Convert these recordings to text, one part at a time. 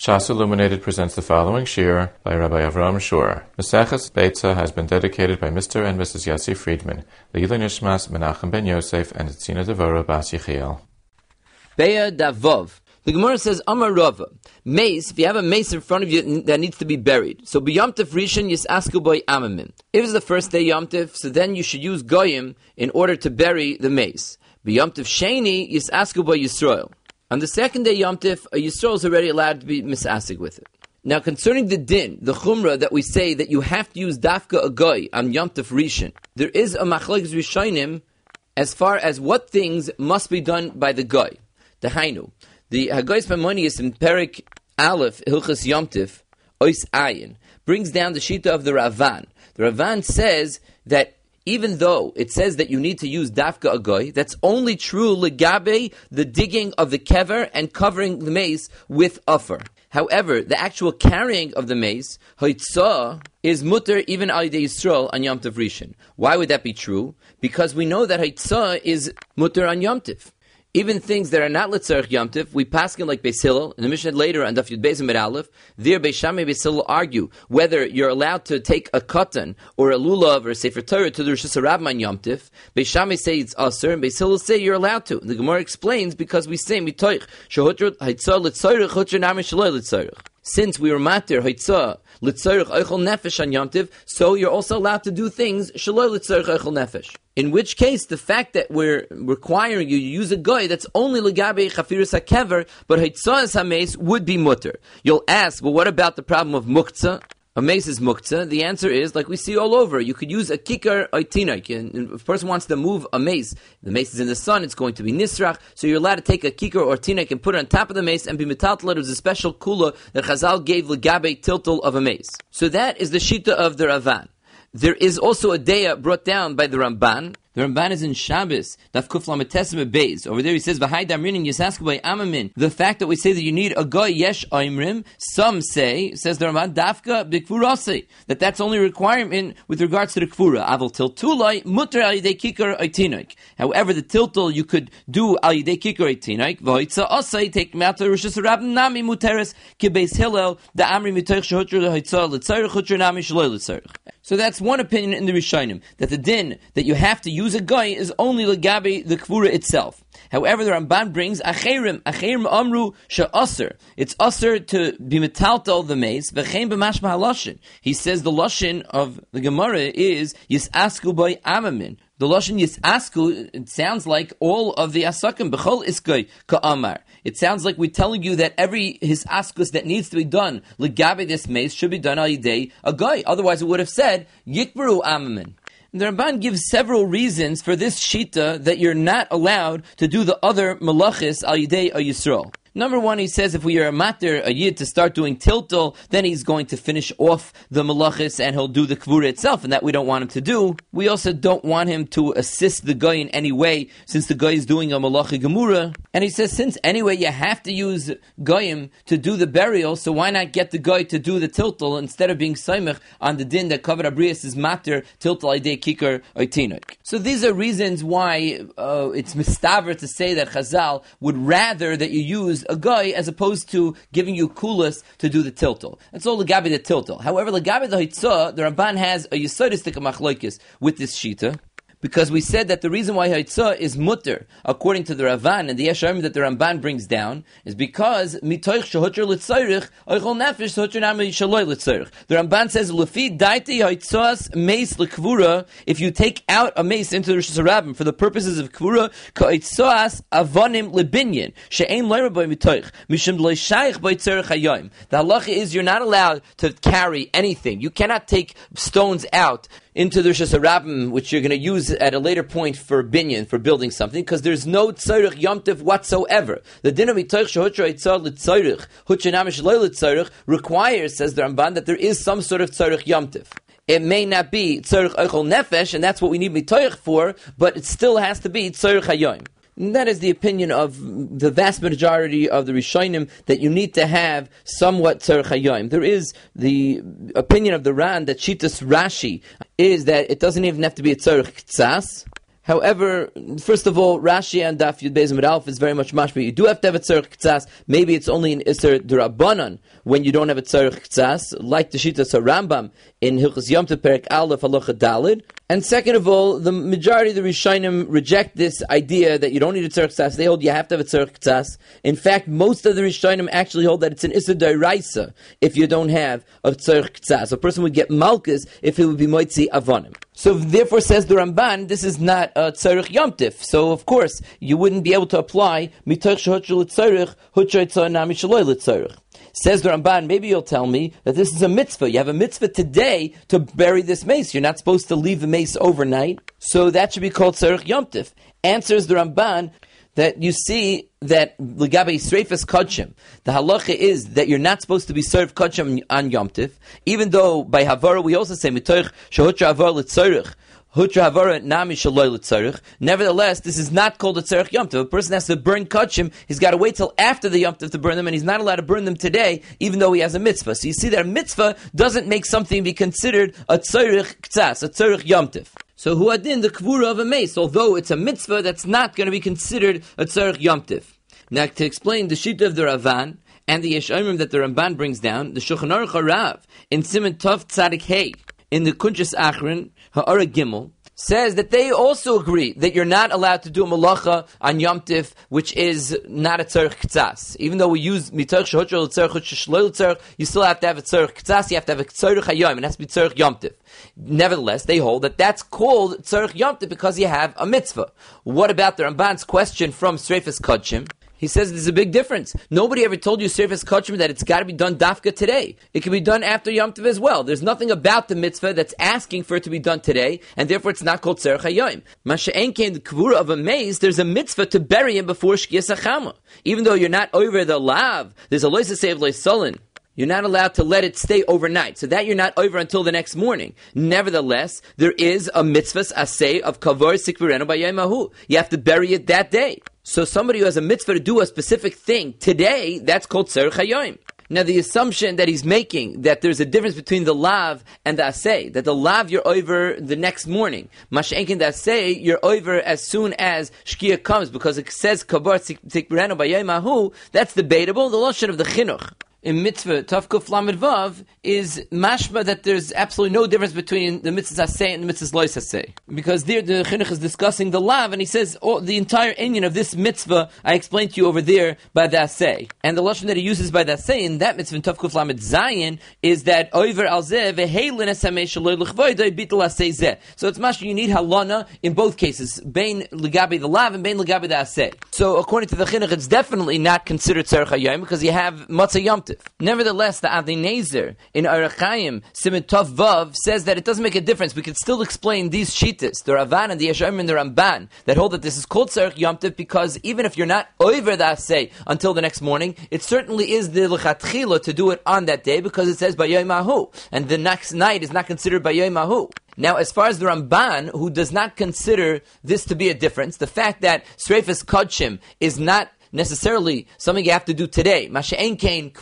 Shas Illuminated presents the following shir by Rabbi Avram Schorr. Maseches Beitza has been dedicated by Mr. and Mrs. Yossi Friedman, Leila Nishmas Menachem Ben Yosef, and Tzina Devora Bas Yechiel. Beya Davov. The Gemara says, Amar Rava, mace, if you have a mace in front of you that needs to be buried. So b'yomtiv rishon yisasku boy amamin. If it's the first day yomtiv, so then you should use goyim in order to bury the mace. B'yomtiv sheni yisasku boy Yisrael. On the second day Yom Tif, a Yisrael is already allowed to be misasig with it. Now, concerning the din, the chumrah that we say that you have to use dafka agoy on Yom Tif Rishon, there is a machlekes rishonim as far as what things must be done by the goy. The hainu, the hagoy's is in Perik Aleph Hilchas Yom Tif Ois Ayin brings down the shita of the Ravan. The Ravan says that even though it says that you need to use dafka agoy, that's only true legabe, the digging of the kever and covering the mace with uffer. However, the actual carrying of the mace, hoitzah, is mutter even al Yisrael on Yom Tov Rishon. Why would that be true? Because we know that hoitzah is mutter on Yom Tov even things that are not Litzarech Yomtiv, we pass in like Beis Hillel, in the Mishnah later on Daf Yud Beis Amid Aleph, there Beis Shammai Beis Hillel argue whether you're allowed to take a cotton or a lulav or a Sefer Torah to the reshus harabim on Yomtiv. Beis Shammai say it's aser, and Beis Hillel say you're allowed to. And the Gemara explains because we say mitoich shehutrut haitzah litzarech hutcher namish litzarech since we were matir haitzah litzarich eichel nefesh on yomtiv, so you're also allowed to do things shaloi litzarich eichel nefesh. In which case, the fact that we're requiring you to use a goy that's only legabe chafiris hakever, but haitzah hames would be mutter. You'll ask, well, what about the problem of muktzah? a mace is muktzah? The answer is like we see all over. You could use a kikar oitinak. And if a person wants to move a mace, the mace is in the sun, it's going to be nisrach. So you're allowed to take a kikar or tinak and put it on top of the mace and be metaltalet. It was a special kula that Chazal gave legabe tiltal of a mace. So that is the shita of the Ravan. There is also a daya brought down by the Ramban the Ramban is in Shabbos, Daf Kufla Metesima Beis. Over there he says, V'hai damrinin yisask by amamin. The fact that we say that you need a goy yesh oimrim, some say, says the Ramban, Dafka bikfurase, that that's only requirement with regards to the kfura. Aval tiltulai, mutter al yidei kikar oitinoik. However, the tiltul you could do al yidei kikar oitinoik, v'hoitza osai, take matter rishus rab nami muteres, kibeis hillel, da amri mitoich shehutru lehoitza, letzarech hutru nami shaloi letzarech. So that's one opinion in the Rishonim, that the din that you have to use a guy is only legabe the kvura itself. However, the Ramban brings acherim, acherim amru she'aser. It's aser to be metaltal the mace, v'chein b'mashma haloshin. He says the loshin of the Gemara is yisasku by amamin. The loshin yisasku, it sounds like all of the asakim, b'chol iskoy ka'amar. It sounds like we're telling you that every his askus that needs to be done, legabe this mace, should be done al day a guy. Otherwise, it would have said yikbaru amamin. The Ramban gives several reasons for this shita that you're not allowed to do the other malachis al yidei a Yisrael. Number one, he says if we are a matter, a yid, to start doing tiltal, then he's going to finish off the malachis and he'll do the kvura itself, and that we don't want him to do. We also don't want him to assist the guy in any way, since the guy is doing a malachi gemura. And he says, since anyway you have to use goyim to do the burial, so why not get the guy to do the tiltal instead of being saimach on the din that covered abrias is matter tiltal ide kikar oitinik. So these are reasons why uh, it's mistaver to say that Chazal would rather that you use use a guy as opposed to giving you kulas to do the tiltal. That's all the gabi the tiltal. However, the gabi the hitzah, the Ramban has a yisodistic machlokes with this shita because we said that the reason why Haitzah is mutter, according to the Ravan and the Yesharim that the Ramban brings down, is because mitoich shehutcher litzayrich, oichol nefesh shehutcher nami shaloi litzayrich. The Ramban says, lefi daiti Haitzah's mace lekvura, if you take out a mace into the reshus harabim for the purposes of kvura, ka'aitzahas avonim lebinyan, she'ein loira by mitoich, mishim loishayich by tzerich hayoim. The halacha is you're not allowed to carry anything. You cannot take stones out into the reshus harabim, which you're going to use at a later point for binyan, for building something, because there's no tzarich yomtiv whatsoever. The din of itoich shehutra itzar l'tzarich, huchanamish lo l'tzarich, requires, says the Ramban, that there is some sort of tzarich yomtiv. It may not be tzarich eichel nefesh, and that's what we need mitoich for, but it still has to be tzarich hayoim. That is the opinion of the vast majority of the Rishonim that you need to have somewhat tzarech. There is the opinion of the Ran that Shitas Rashi is that it doesn't even have to be a tzarech ktsas. However, first of all, Rashi and Daf Yud Bezim Alf is very much mashma. You do have to have a tzarech ktsas. Maybe it's only in Isser Durabanan when you don't have a tzarech ktsas, like the Shita Rambam in Hilchas Yom Perek Aleph Halacha Dalid. And second of all, the majority of the Rishonim reject this idea that you don't need a tzarech ktsas. They hold you have to have a tzarech ktsas. In fact, most of the Rishonim actually hold that it's an Isser Dairaisa if you don't have a tzarech ktsas. A person would get malchus if he would be moitzi avonim. So therefore, says the Ramban, this is not a tzarech yomtiv. So of course, you wouldn't be able to apply mitoch shehutchel tzarech hutchay nami shaloi Says the Ramban, maybe you'll tell me that this is a mitzvah. You have a mitzvah today to bury this mace. You're not supposed to leave the mace overnight. So that should be called tzarech yomtiv. Answers the Ramban, that you see that legabe sreifas kodshim, the halacha is that you're not supposed to be served kodshim on Yom Tif, even though by havara we also say mitoich shehutra havara litzorich. Nevertheless, this is not called a tzarich yom A person has to burn kachim. He's got to wait till after the yom to burn them, and he's not allowed to burn them today, even though he has a mitzvah. So you see that a mitzvah doesn't make something be considered a tzarich ktsas, a tzarich yom so who adin the kvura of a mace, although it's a mitzvah that's not going to be considered a tzarech yomtiv. Now to explain the shita of the Ravan and the Yeshayim that the Ramban brings down, the Shulchan Aruch Harav in Simon Tov Tzadik Hey in the Kunchas Achron Ha'ara Gimel says that they also agree that you're not allowed to do a malacha on Yom Tif, which is not a tzarech ktsas. Even though we use mitach shehotra tzarech shloil tzarech, you still have to have a tzarech ktsas. You have to have a tzarech hayom. It has to be tzarech Yom Tif. Nevertheless, they hold that that's called tzarech Yom Tif because you have a mitzvah. What about the Ramban's question from Sreifas Kodshim? He says there's a big difference. Nobody ever told you Sirfas Kachim that it's got to be done dafka today. It can be done after Yom Tov as well. There's nothing about the mitzvah that's asking for it to be done today, and therefore it's not called Tzerech HaYoim. Masha'en came the Kvura of a maze, there's a mitzvah to bury him before HaChama. Even though you're not over the lav, there's a lois loisa save sullen. You're not allowed to let it stay overnight, so that you're not over until the next morning. Nevertheless, there is a mitzvah asay of kavor sikvirenu by You have to bury it that day. So somebody who has a mitzvah to do a specific thing today, that's called Tzarech HaYoim. Now the assumption that he's making that there's a difference between the lav and the asay, that the lav you're over the next morning, mashenkin the asay you're over as soon as shkia comes because it says kabar tikbrano by that's debatable. The lashon of the chinuch in mitzvah tafkuf lamed vav is mashma that there's absolutely no difference between the mitzvah say and the mitzvah lois say because there the chinuch is discussing the lav and he says oh, the entire Indian of this mitzvah I explained to you over there by the say and the lashon that he uses by the say in that mitzvah in tafkuf lamed zayin is that over asay so it's mashma you need halana in both cases bein legabi the lav and bein legabi the asay so according to the chinuch it's definitely not considered tzarech because you have matzah Nevertheless, the Avnei Nezer in Arachayim, Simit Tov Vav, says that it doesn't make a difference. We can still explain these shitas, the Ravan and the Yesharim and the Ramban, that hold that this is called Tzarech Yom because even if you're not over that say until the next morning, it certainly is the Lechatchila to do it on that day because it says Bayoimahu, and the next night is not considered Bayoimahu. Now, as far as the Ramban, who does not consider this to be a difference, the fact that Sreifas Kodshim is not necessarily something you have to do today. Kain.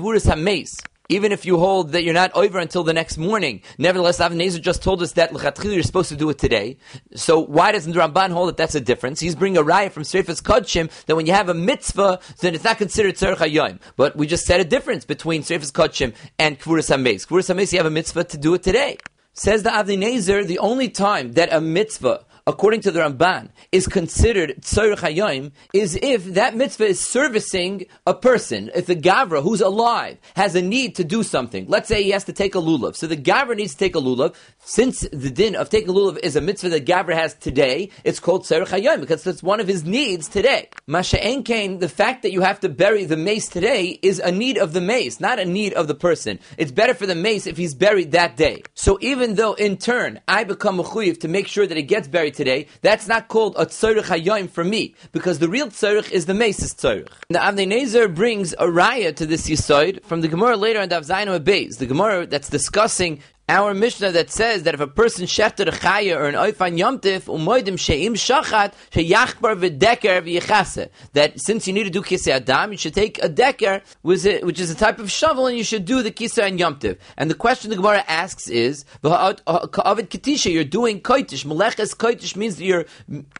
Even if you hold that you're not over until the next morning, nevertheless, Avin just told us that you're supposed to do it today. So why doesn't the Ramban hold that that's a difference? He's bringing a raya from Sreifas Kodshim that when you have a mitzvah, then it's not considered tzarech hayoim. But we just said a difference between Sreifas Kodshim and kvuris hameis. Kvuris hameis, you have a mitzvah to do it today. Says the Avnei Nezer, the only time that a mitzvah according to the Ramban, is considered tzorich hayom is if that mitzvah is servicing a person. If the gavra who's alive has a need to do something, let's say he has to take a lulav, so the gavra needs to take a lulav. Since the din of taking a lulav is a mitzvah that gavra has today, it's called tzorich hayom because it's one of his needs today. Kain, the fact that you have to bury the mace today is a need of the mace, not a need of the person. It's better for the mace if he's buried that day. So even though in turn I become a chuyiv to make sure that it gets buried today, that's not called a tzorich hayoim for me, because the real tzorich is the mesis tzorich. The Avnei Nezer brings a raya to this yisoid from the Gemara later on Dav Zayin Beis, the Gemara that's discussing our Mishnah that says that if a person shechted a or an oifan yomtiv, umoidim she'im shachat, sheyachbar v'deker v'yechase. That since you need to do kisei adam, you should take a deker, which is a type of shovel, and you should do the kisei and yomtiv. And the question the Gemara asks is, ka'avid katisha, you're doing koitish. Meleches koitish means that you're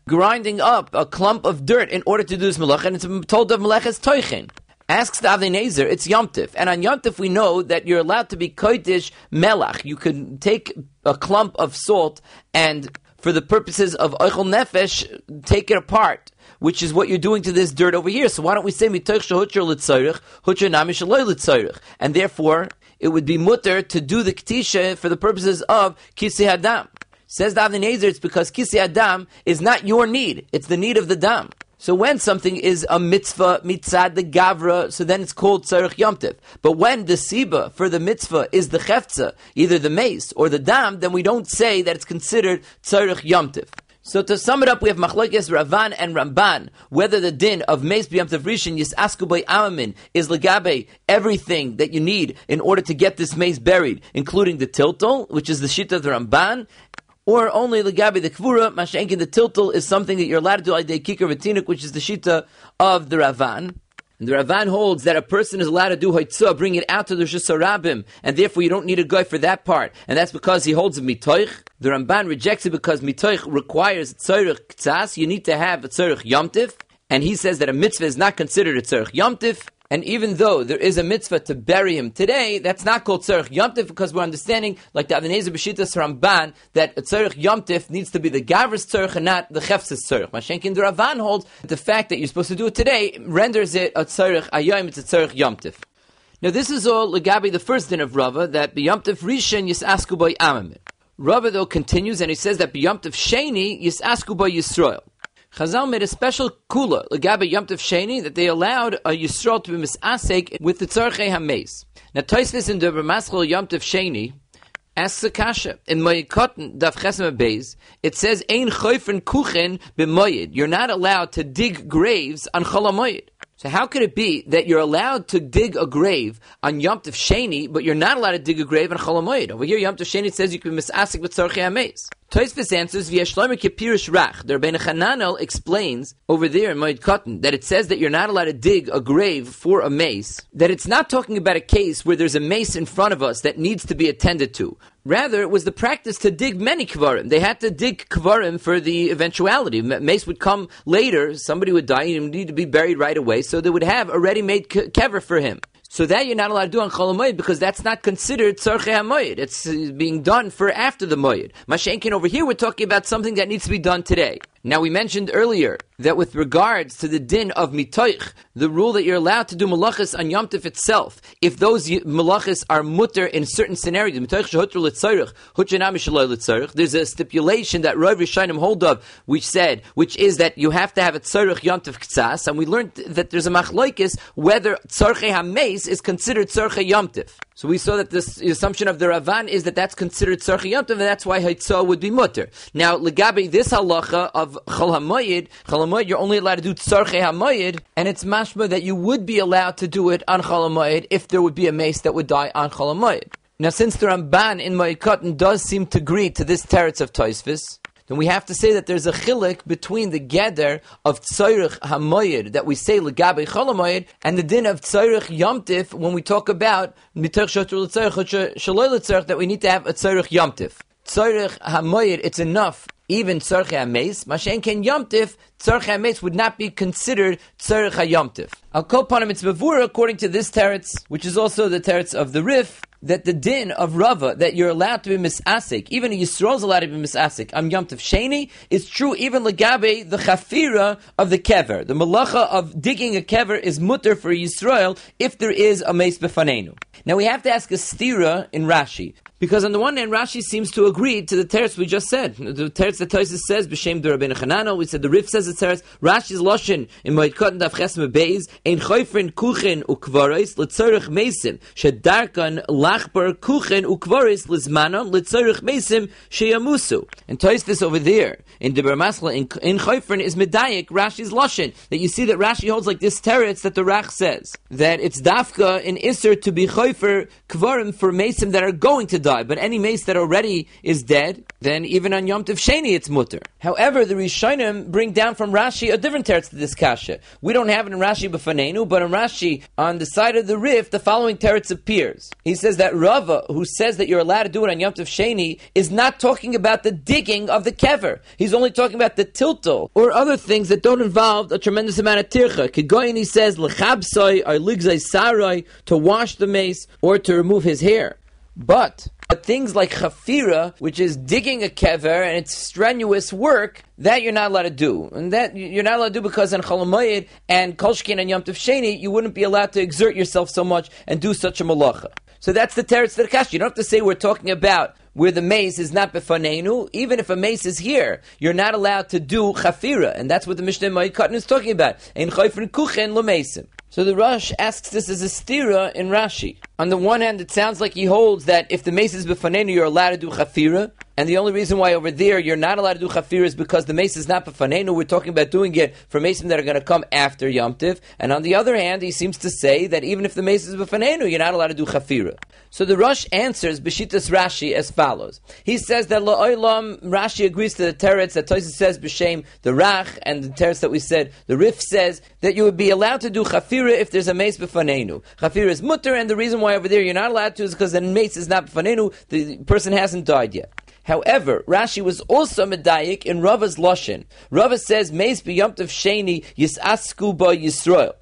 grinding up a clump of dirt in order to do this melech, and it's told of meleches toichin. Asks the Avnei it's Yomtiv. And on Yomtiv we know that you're allowed to be Kodesh Melach. You can take a clump of salt and for the purposes of Eichel Nefesh, take it apart which is what you're doing to this dirt over here. So why don't we say mitoch shehutcher litzayrich, and therefore it would be mutter to do the ktisha for the purposes of kisi hadam. Says the Avnei it's because kisi hadam is not your need; it's the need of the dam. So when something is a mitzvah mitzad the gavra, so then it's called tzarich yomtiv. But when the siba for the mitzvah is the chefza, either the mace or the dam, then we don't say that it's considered tzarich yomtiv. So to sum it up, we have machlokes Ravan and Ramban whether the din of Meis B'Yamtav Rishon Yisasku Bay Amamin is legabe everything that you need in order to get this mace buried, including the tiltal, which is the shita of the Ramban, or only the gabi the kvura mashenkin the tiltal is something that you're allowed to do idei kikar v'tinuk, which is the shita of the Ravan. And the Ravan holds that a person is allowed to do hoitzah, bring it out to the Shusarabim, and therefore you don't need a guy for that part. And that's because he holds a mitoich. The Ramban rejects it because mitoich requires tzorich ktsas. You need to have a tzorich yomtiv. And he says that a mitzvah is not considered a tzorich yomtiv. And even though there is a mitzvah to bury him today, that's not called tzarech yomtiv because we're understanding, like the Avnei Nezer B'Shitas Ramban, that a tzarech yomtiv needs to be the gavris tzarech and not the chefsis tzarech. Mashenkin the Ravan holds the fact that you're supposed to do it today renders it a tzarech ayom, it's a tzarech yomtiv. Now this is all legabi the first din of Rava that b'yomtiv rishon yisasku by amamim. Rava though continues and he says that b'yomtiv sheni yisasku by Yisrael. Chazal made a special kula, legabe yomtiv sheni, that they allowed a Yisrael to be misasek with the tzarchei hameis. Now, Toisvis in the Ramaschal yomtiv sheni asks a kasha. In Moed Katan, Daf Chesem Beis, it says, Ein choyfen kuchen b'moyed. You're not allowed to dig graves on cholamoyed. So how could it be that you're allowed to dig a grave on Yom Tov Sheni, but you're not allowed to dig a grave on Cholamoid? Over here, Yom Tov Sheni says you can misasik with Tzorchei Ameis. Toisvis answers via Shlomo Kipirish Rach. The Rebbeinu Chananel explains over there in Moed Katan that it says that you're not allowed to dig a grave for a mace. That it's not talking about a case where there's a mace in front of us that needs to be attended to. Rather, it was the practice to dig many kvarim. They had to dig kvarim for the eventuality. Mace would come later, somebody would die, and would need to be buried right away, so they would have a ready-made kever for him. So that you're not allowed to do on Chol because that's not considered Tzarche HaMoyed. It's uh, being done for after the Moyed. Mashenkin over here, we're talking about something that needs to be done today. Now we mentioned earlier that with regards to the din of mitoich, the rule that you're allowed to do malachas on Yom itself, if those malachas are mutter in certain scenarios, there's a stipulation that Rav Rishayim hold of, which said, which is that you have to have a tzarech Yom Tif ktsas, and we learned that there's a machloikis whether tzarche hameis is considered tzarche Yom. So we saw that this assumption of the Ravan is that that's considered tzarche Yom and that's why Haitzah would be mutter. Now, legabe this halacha of Chol HaMoyed, Chol HaMoyed, you're only allowed to do Tzarche HaMoyed, and it's mashma that you would be allowed to do it on Chol HaMoyed if there would be a mace that would die on Chol HaMoyed. Now, since the Ramban in Moed does seem to agree to this teretz of Toisvis, then we have to say that there's a chilik between the gather of tzayrich hamoyed that we say legabe cholamoyed and the din of tzayrich yomtiv when we talk about miterch shotur l'tzayrich that we need to have a tzayrich yomtiv. Tzayrich hamoyed, it's enough even tzarche hameis, mashen ken yomtiv, tzarche hameis would not be considered tzarche hayomtiv. Al kol panim it's bevura, according to this teretz, which is also the teretz of the Rif, that the din of Rava, that you're allowed to be misasik, even a Yisrael is allowed to be misasik, am yomtiv sheni, is true even legabe, the chafira of the kever. The malacha of digging a kever is mutter for Yisrael if there is a meis befanenu. Now we have to ask a stira in Rashi. Because on the one hand, Rashi seems to agree to the teretz we just said. The teretz that Tosis says, B'Shem Durabin Chanano, we said the Rif says the teretz, Rashi's Loshin, in Moed Kotten Daf Chesme Beis, Ein Choyfrin Kuchen Ukvaris, Letzorich Mesim, Shedarkan Lachbar Kuchen Ukvaris, Lizmanon, Letzorich Mesim, Sheyamusu. And Tosis over there, in Deber Masla in, in is Medayik Rashi's Lashon. That you see that Rashi holds like this teretz that the Rach says that it's dafka in Isser to be Chayfer Kvarim for mason that are going to die, but any mace that already is dead, then even on Yom Tov Sheni it's mutter. However, the Rishonim bring down from Rashi a different teretz to this kasha. We don't have it in Rashi b'fanenu, but in Rashi on the side of the Rif, the following teretz appears. He says that Rava, who says that you're allowed to do it on Yom Tov Sheni, is not talking about the digging of the kever. He's only talking about the tiltal or other things that don't involve a tremendous amount of tircha. Kegoyin he says lechabsoi or ligzai sarai to wash the mace or to remove his hair. But but things like chafira, which is digging a kever and it's strenuous work, that you're not allowed to do. And that you're not allowed to do because in Cholamayid and Kolshkin and Yom Sheni, you wouldn't be allowed to exert yourself so much and do such a malacha. So that's the teretz kash. You don't have to say we're talking about where the mace is not befanenu. Even if a mace is here, you're not allowed to do chafira, and that's what the Mishnah Moed Katan is talking about. In chayfrin kuchen lo So the Rosh asks this as a stira in Rashi. On the one hand, it sounds like he holds that if the mace is befanenu, you're allowed to do chafira. And the only reason why over there you're not allowed to do chafir is because the mace is not befanenu. We're talking about doing it for mason that are going to come after Yom Tiv. And on the other hand, he seems to say that even if the mace is befanenu, you're not allowed to do chafira. So the Rosh answers Beshitas Rashi as follows. He says that La'olam, Rashi agrees to the teretz that Tosis says B'Shem, the Rach, and the teretz that we said, the Rif says that you would be allowed to do chafira if there's a mace befanenu. Chafira is mutter, and the reason why over there you're not allowed to is because the mace is not befanenu, the person hasn't died yet. However, Rashi was also medayik in Rava's loshin. Rava says, "Meis b'yomtiv sheni yisasku ba Yisrael."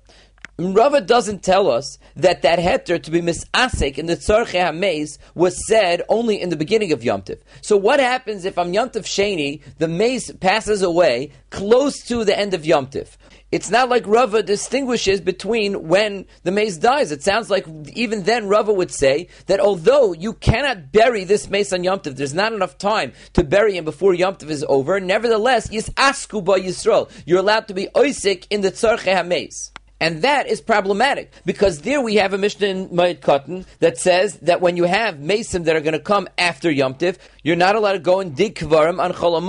Rava doesn't tell us that that heter to be misasik in the tzarche hameis was said only in the beginning of Yom Tiv. So what happens if on Yom Tiv Sheni the mace passes away close to the end of Yom Tiv? It's not like Rava distinguishes between when the mace dies. It sounds like even then Rava would say that although you cannot bury this mace on Yom Tov, there's not enough time to bury him before Yom Tov is over. Nevertheless, Yis Asku Ba Yisrael. You're allowed to be oisik in the Tzarche HaMace. And that is problematic because there we have a Mishnah in Moed Katan that says that when you have mason that are going to come after Yom Tiv, you're not allowed to go and dig kvarim on Chol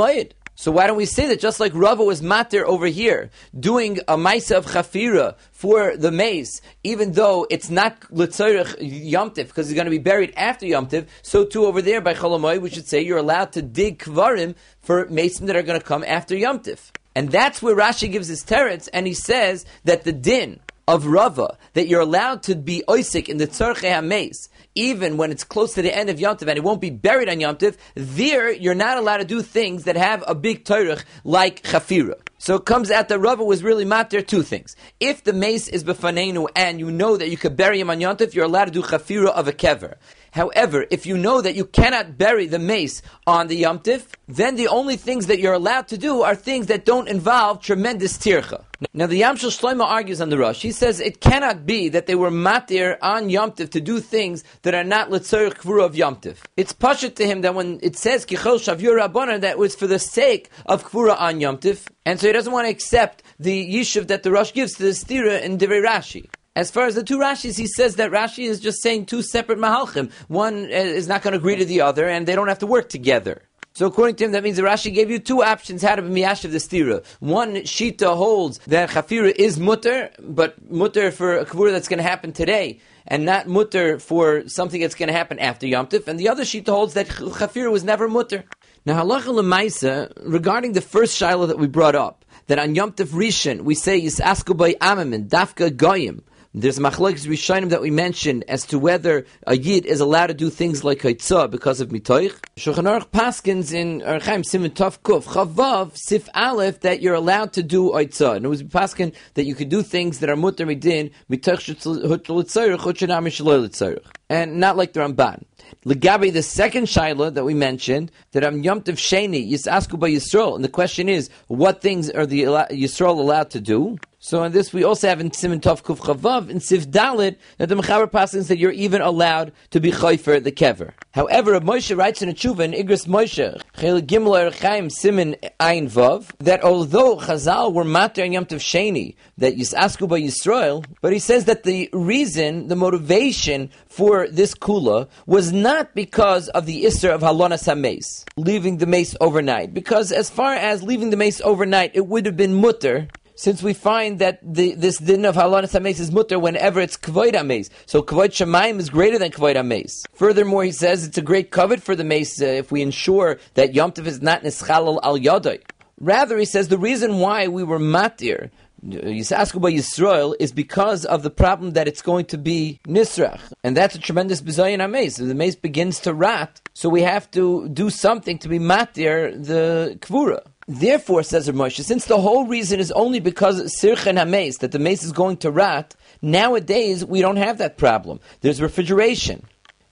so why don't we say that just like Rava was matir over here, doing a maisa of chafira for the mace, even though it's not litzorich yomtiv, because he's going to be buried after yomtiv, so too over there by cholamoy, we should say you're allowed to dig kvarim for mason that are going to come after yomtiv. And that's where Rashi gives his teretz, and he says that the din of Rava, that you're allowed to be oisik in the tzorche ha-mace, even when it's close to the end of Yom Tov and it won't be buried on Yom Tov, there you're not allowed to do things that have a big Torah like Chafira. So it comes out that Rava was really matter two things. If the mace is befanenu and you know that you could bury him on Yom Tov, you're allowed to do Chafira of a kever. However, if you know that you cannot bury the mace on the yomtiv, then the only things that you're allowed to do are things that don't involve tremendous tircha. Now the Yam Shel Shlomo argues on the Rosh. He says it cannot be that they were matir on yomtiv to do things that are not letzerich kvura of yomtiv. It's pashut to him that when it says kichol shavur rabbanon, that was for the sake of kvura on yomtiv, and so he doesn't want to accept the yishuv that the Rosh gives to the stira in Divrei Rashi. As far as the two Rashis, he says that Rashi is just saying two separate mahalchim. One uh, is not going to agree to the other, and they don't have to work together. So according to him, that means the Rashi gave you two options how to be miyash the stira. One shita holds that chafira is mutter, but mutter for a kavura that's going to happen today, and not mutter for something that's going to happen after Yom Tif. And the other shita holds that chafira was never mutter. Now halacha lemaisa regarding the first shiloh that we brought up, that on Yom Tif Rishon we say yisasku by amamin dafka goyim. There's machlokes rishonim that we mentioned as to whether a yid is allowed to do things like haitzah because of mitoich. Shulchan Aruch paskins in Archaim Simon Tov Kuf Chavav Sif Aleph that you're allowed to do haitzah. And it was paskin that you could do things that are mutter midin mitoich and not like the Ramban. Legabi, the second shaila that we mentioned, that I'm Yom Sheni, Yisasku by Yisrael. And the question is, what things are the Yisrael allowed to do? So in this we also have in Simon Tov Kuf Chavav in Siv Dalit that the Mechaber passes that you're even allowed to be chayfer the kever. However, Rav Moshe writes in a tshuva in Igros Moshe Chel Gimel Chaim Simon Ein Vav that although Chazal were matter and Yom Tov Sheni that Yisasku by Yisrael, but he says that the reason, the motivation for this kula was not because of the Isser of Halonas HaMeis, leaving the mace overnight. Because as far as leaving the mace overnight, it would have been mutter since we find that the, this din of halanas hames is mutter whenever it's kvoid hames. So kvoid shemaim is greater than kvoid hames. Furthermore, he says it's a great covet for the mace uh, if we ensure that Yom Tov is not nischalal al yadai. Rather, he says the reason why we were matir Yisasku by Yisrael is because of the problem that it's going to be nisrach, and that's a tremendous bizayin amaze. The mace begins to rot, so we have to do something to be matir the kvura. Therefore, says Moshe, since the whole reason is only because sirchen hames that the mace is going to rot, nowadays we don't have that problem. There's refrigeration.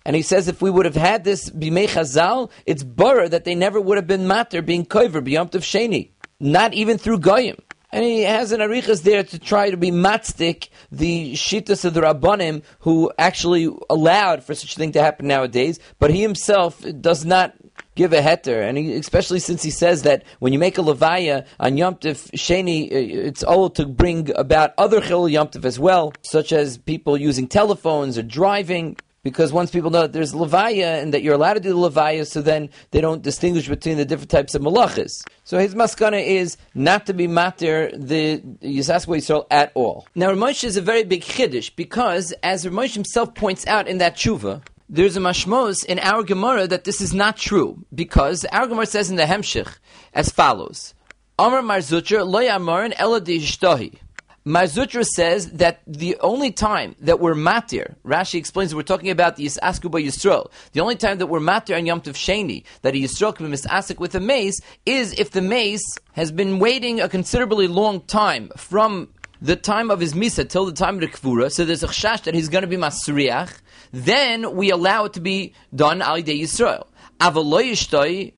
And he says if we would have had this bimei chazal, it's burr that they never would have been matter being koiver b'yom sheni, not even through goyim. And he has an arichas there to try to be matzdik the shitas of the rabbanim who actually allowed for such a thing to happen nowadays, but he himself does not give a heter, and he, especially since he says that when you make a levaya on Yom Sheni, uh, it's all to bring about other chil Yom as well, such as people using telephones or driving. Because once people know that there's levaya and that you're allowed to do the levaya, so then they don't distinguish between the different types of malachas. So his maskana is not to be matir the Yisaswa Yisrael at all. Now Ramosh is a very big chiddush because, as Ramosh himself points out in that tshuva, there's a mashmos in our Gemara that this is not true because our Gemara says in the Hemshich as follows: Amar Mar Zutra lo yamarin ela dishtahi. Mar Zutra says that the only time that we're matir, Rashi explains we're talking about the Yisasku by Yisrael. The only time that we're matir on Yom Tov Sheni, that a Yisrael can be misasik with a mace, is if the mace has been waiting a considerably long time from the time of his misa till the time of the kvura, so there's a chash that he's going to be masriach, then we allow it to be done al Yisrael.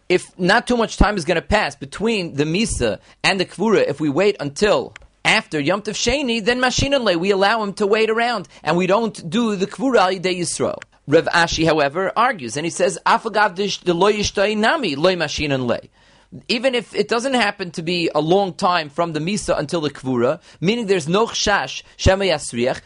If not too much time is going to pass between the misa and the kvura, if we wait until after Yom Tov Sheni, then Mashinanle, we allow him to wait around, and we don't do the kvura al Yisrael. Rav Ashi, however, argues, and he says, "Afagav de nami loy mashinanle." Even if it doesn't happen to be a long time from the Misa until the Kvura, meaning there's no Chash, Shema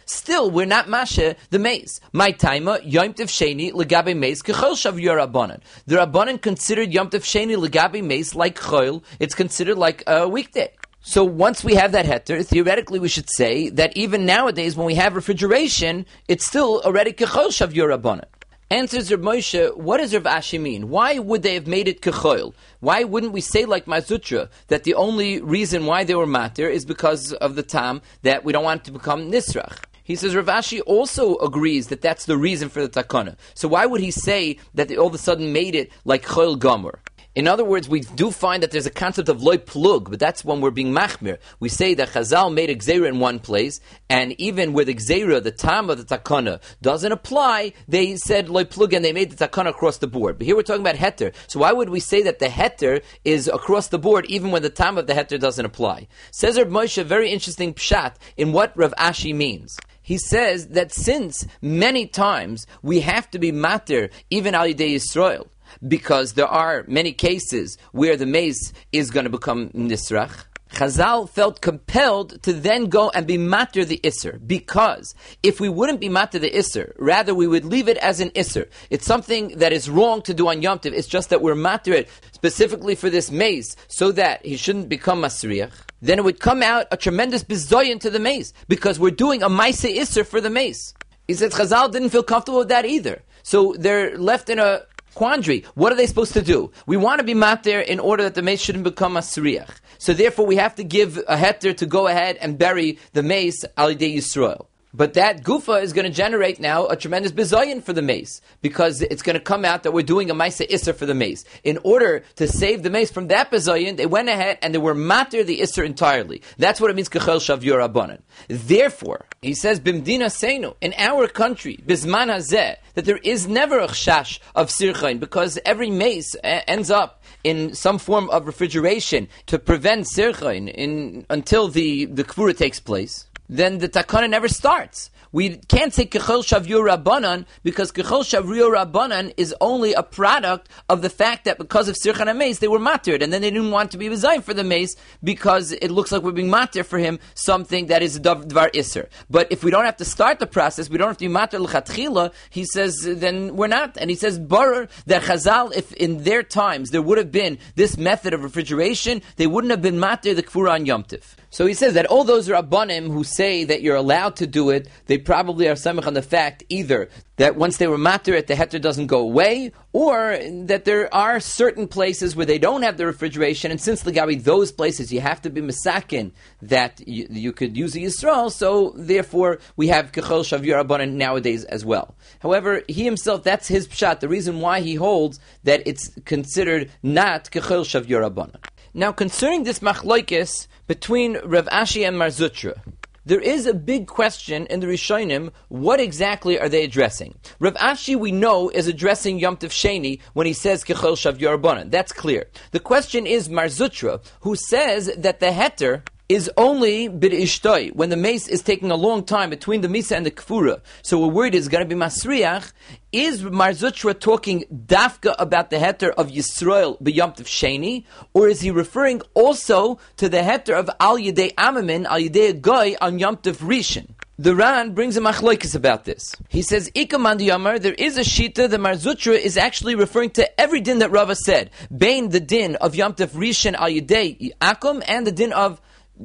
still we're not Masha the mace. My timer, Yom Tev Sheni, Legabe mace, Kechol Shav Rabbanan. The Rabbanan considered Yom Tev Sheni, Legabe mace like Chol, it's considered like a weekday. So once we have that heter, theoretically we should say that even nowadays when we have refrigeration, it's still already Kechol Shav Rabbanan. Answers Rav Moshe, what does Rav Ashi mean? Why would they have made it kechoil? Why wouldn't we say like Mar Zutra that the only reason why they were matir is because of the tam that we don't want to become nisrach? He says Rav Ashi also agrees that that's the reason for the takana. So why would he say that they all of a sudden made it like choil gomer? In other words, we do find that there's a concept of loy plug, but that's when we're being machmir. We say that Chazal made a in one place, and even with gzera, the time of the takana doesn't apply. They said loy plug, and they made the takana across the board. But here we're talking about heter. So why would we say that the heter is across the board, even when the time of the heter doesn't apply? Says Rav Moshe, very interesting pshat in what Rav Ashi means he says that since many times we have to be matir even al Yisrael, because there are many cases where the mace is going to become nisrach. Chazal felt compelled to then go and be matter the Isser, because if we wouldn't be matter the Isser, rather we would leave it as an Isser. It's something that is wrong to do on Yom Tov, it's just that we're matter it specifically for this mace, so that he shouldn't become Masriach. Then it would come out a tremendous bizoyan to the mace, because we're doing a Maise Isser for the mace. He said Chazal didn't feel comfortable with that either. So they're left in a quandary. What are they supposed to do? We want to be matir in order that the mace shouldn't become a sriach. So therefore, we have to give a heter to go ahead and bury the mace al Yisrael. But that gufa is going to generate now a tremendous bizayin for the mace because it's going to come out that we're doing a maisa isser for the mace. In order to save the mace from that bizayin, they went ahead and they were matir the isser entirely. That's what it means kachel shavur abanan. Therefore, He says, Bimdina Seinu, in our country, Bisman Hazeh, that there is never a chash of sirchain because every mace a- ends up in some form of refrigeration to prevent sirchain in, until the, the kvura takes place, then the takana never starts. We can't say Kechol Shavur Rabbanan because Kechol Shavur Rabbanan is only a product of the fact that because of Sirchan Mace they were matir, and then they didn't want to be resigned for the mace because it looks like we're being matir for him something that is Dvar Isser. But if we don't have to start the process, we don't have to be matir l'chatchila, he says, then we're not. And he says, Barer, that Chazal, if in their times there would have been this method of refrigeration, they wouldn't have been matir the Kfura on Yom Tiv. So he says that all those Rabbanim who say that you're allowed to do it, they probably are samich on the fact either that once they were matir it, the heter doesn't go away, or that there are certain places where they don't have the refrigeration, and since the Gabi, those places you have to be misakin that you, you could use a Yisrael, so therefore we have Kechol Shavir Rabbanan nowadays as well. However, he himself, that's his pshat, the reason why he holds that it's considered not Kechol Shavir Rabbanan. Now, concerning this machlokes between Rav Ashi and Mar Zutra, there is a big question in the Rishonim. What exactly are they addressing? Rav Ashi, we know, is addressing Yom Tov Sheni when he says Kechol Shav Yorbanan. That's clear. The question is Mar Zutra, who says that the heter is only bid ishtoi when the mace is taking a long time between the misa and the kfura. So we're worried it's going to be masriach. Is Mar Zutra talking dafka about the heter of Yisrael b'yomtiv sheni, or is he referring also to the heter of al yedei amamin al yedei goy on yomtiv rishon? The Ran brings a machloikis about this. He says, Ikamandi Yamar, there is a shita, the Mar Zutra is actually referring to every din that Rava said. Bain the din of Yomtiv Rishon al Yedei Akum and the din of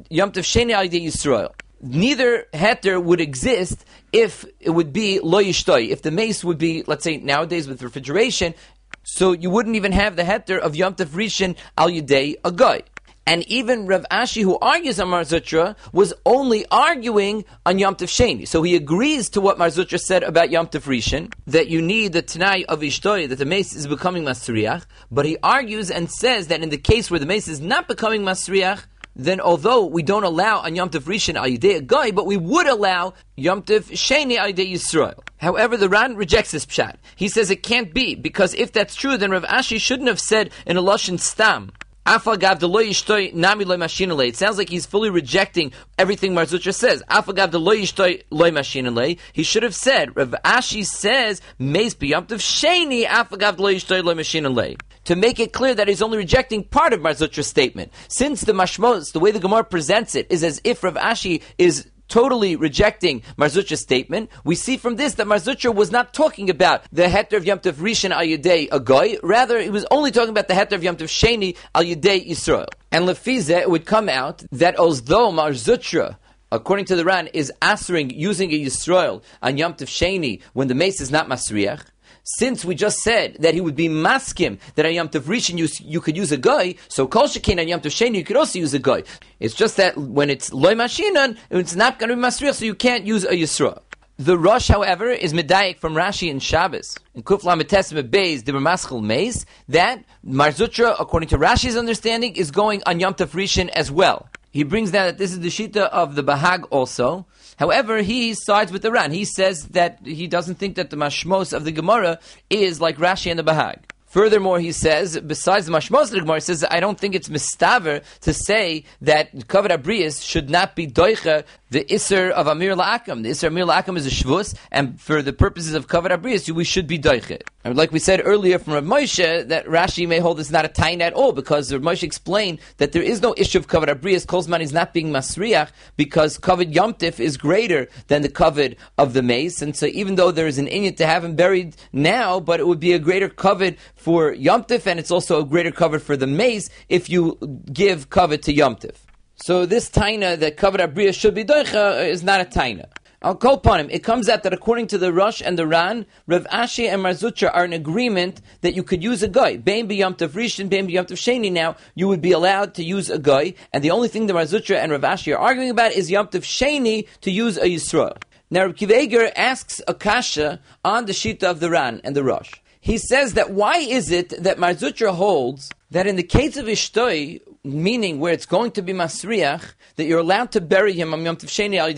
Yom Tov Sheni Al Yisrael. Neither heter would exist if it would be lo yishtoi. If the mace would be, let's say nowadays with refrigeration, so you wouldn't even have the heter of Yom Tov Rishon Al Yidei Agoy. And even Rav Ashi, who argues on Mar Zutra, was only arguing on Yom Tov Sheni. So he agrees to what Mar Zutra said about Yom Tov Rishon, that you need the Tanai of Ishtoi, that the mace is becoming Masriach, but he argues and says that in the case where the mace is not becoming Masriach, then although we don't allow on Yom Tov Rishon al Goy, but we would allow Yom Tov Sheni al Yisrael. However, the Ran rejects this pshat. He says it can't be, because if that's true, then Rav Ashi shouldn't have said in a Lashon Stam, it sounds like he's fully rejecting everything Mar Zutra says. He should have said, Rav Ashi says, Meis b'yamtiv sheni to make it clear that he's only rejecting part of Mar Zutra's statement. Since the mashmos, the way the Gemara presents it, is as if Rav Ashi is totally rejecting Mar Zutra's statement, we see from this that Mar Zutra was not talking about the heter of Yom Tov Rishon al Yudei Agoy, rather he was only talking about the heter of Yom Tov Sheni al Yudei Yisrael. And Lefize, it would come out that although Mar Zutra according to the Ran, is answering using a Yisrael on Yom Tov Sheni when the mace is not Masriach, since we just said that he would be maskim that on Yom Tov Rishon you, you could use a guy, so Kol Shekin on Yom Tov Sheni you could also use a guy. It's just that when it's loy mashinan, it's not going to be masriach, so you can't use a yisra. The Rosh, however, is medayik from Rashi and Shabbos. In Kufla Metesime Beis, the Maschel Meis, that Mar Zutra, according to Rashi's understanding, is going on Yom Tov Rishon as well. He brings down that this is the Shita of the Bahag also. However, he sides with the Ran. He says that he doesn't think that the Mashmos of the Gemara is like Rashi and the Bahag. Furthermore, he says, besides the mashmos of the Gemara, says, I don't think it's mistaver to say that kavod abrius should not be doicha the Isser of Amir La'akam. The Isser Amir La'akam is a Shvus, and for the purposes of Kavod Abrius, we should be Doichet. Like we said earlier from Rav Moshe, that Rashi may hold this not a tain at all, because Rav Moshe explained that there is no issue of Kavod Abrius. Kolzman is not being Masriach, because Kavod Yomtif is greater than the Kavod of the mace, and so even though there is an Inyan to have him buried now, but it would be a greater Kavod for Yomtif, and it's also a greater Kavod for the mace if you give Kavod to Yomtif. So this taina that covered abriya should be doicha is not a taina. I'll call upon him. It comes out that according to the Rosh and the Ran, Rav Ashi and Mar Zutra are in agreement that you could use a guy. B'yom tov rishon, bein b'yom tov sheni. Now you would be allowed to use a guy, and the only thing the Mar Zutra and Rav Ashi are arguing about is yom tov sheni to use a yisrael. Now Rav Akiva Eiger asks a kasha on the shita of the Ran and the Rosh. He says that why is it that Mar Zutra holds that in the case of Ishtoi, meaning where it's going to be Masriach, that you're allowed to bury him on Yom Tov Sheni Al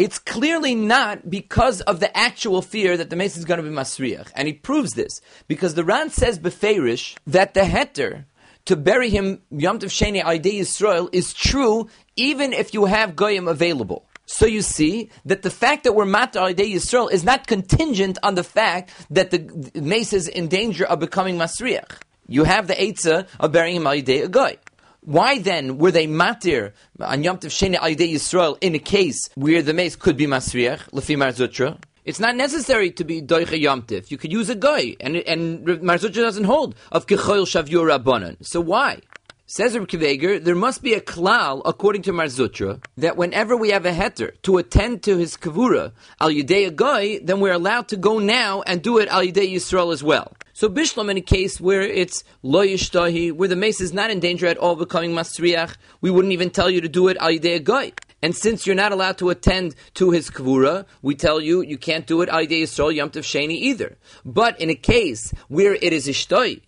it's clearly not because of the actual fear that the mace is going to be masriach. And he proves this because the Ran says beferish that the heter to bury him Yom Tov Sheni Aidei Yisrael is true even if you have goyim available. So you see that the fact that we're matar Aidei Yisrael is not contingent on the fact that the mace is in danger of becoming masriach. You have the eitzah of burying him Aidei a goy. Why then were they matir on Yom Tov Sheni Aydei Yisrael in a case where the mace could be masriach lefi Mar Zutra? It's not necessary to be doicha Yom Tov. You could use a guy, and and doesn't hold of kechoil shavur rabbanon. So why? Says Reb Akiva Eiger, there must be a klal, according to Mar Zutra, that whenever we have a heter to attend to his kavura al yidei goy, then we're allowed to go now and do it al yidei Yisrael as well. So Bishlam, in a case where it's lo yishtahi, where the mace is not in danger at all becoming masriach, we wouldn't even tell you to do it al yidei goy. And since you're not allowed to attend to his kavura, we tell you you can't do it al yidei Yisrael Yom Tov Sheni either. But in a case where it is ishtoi,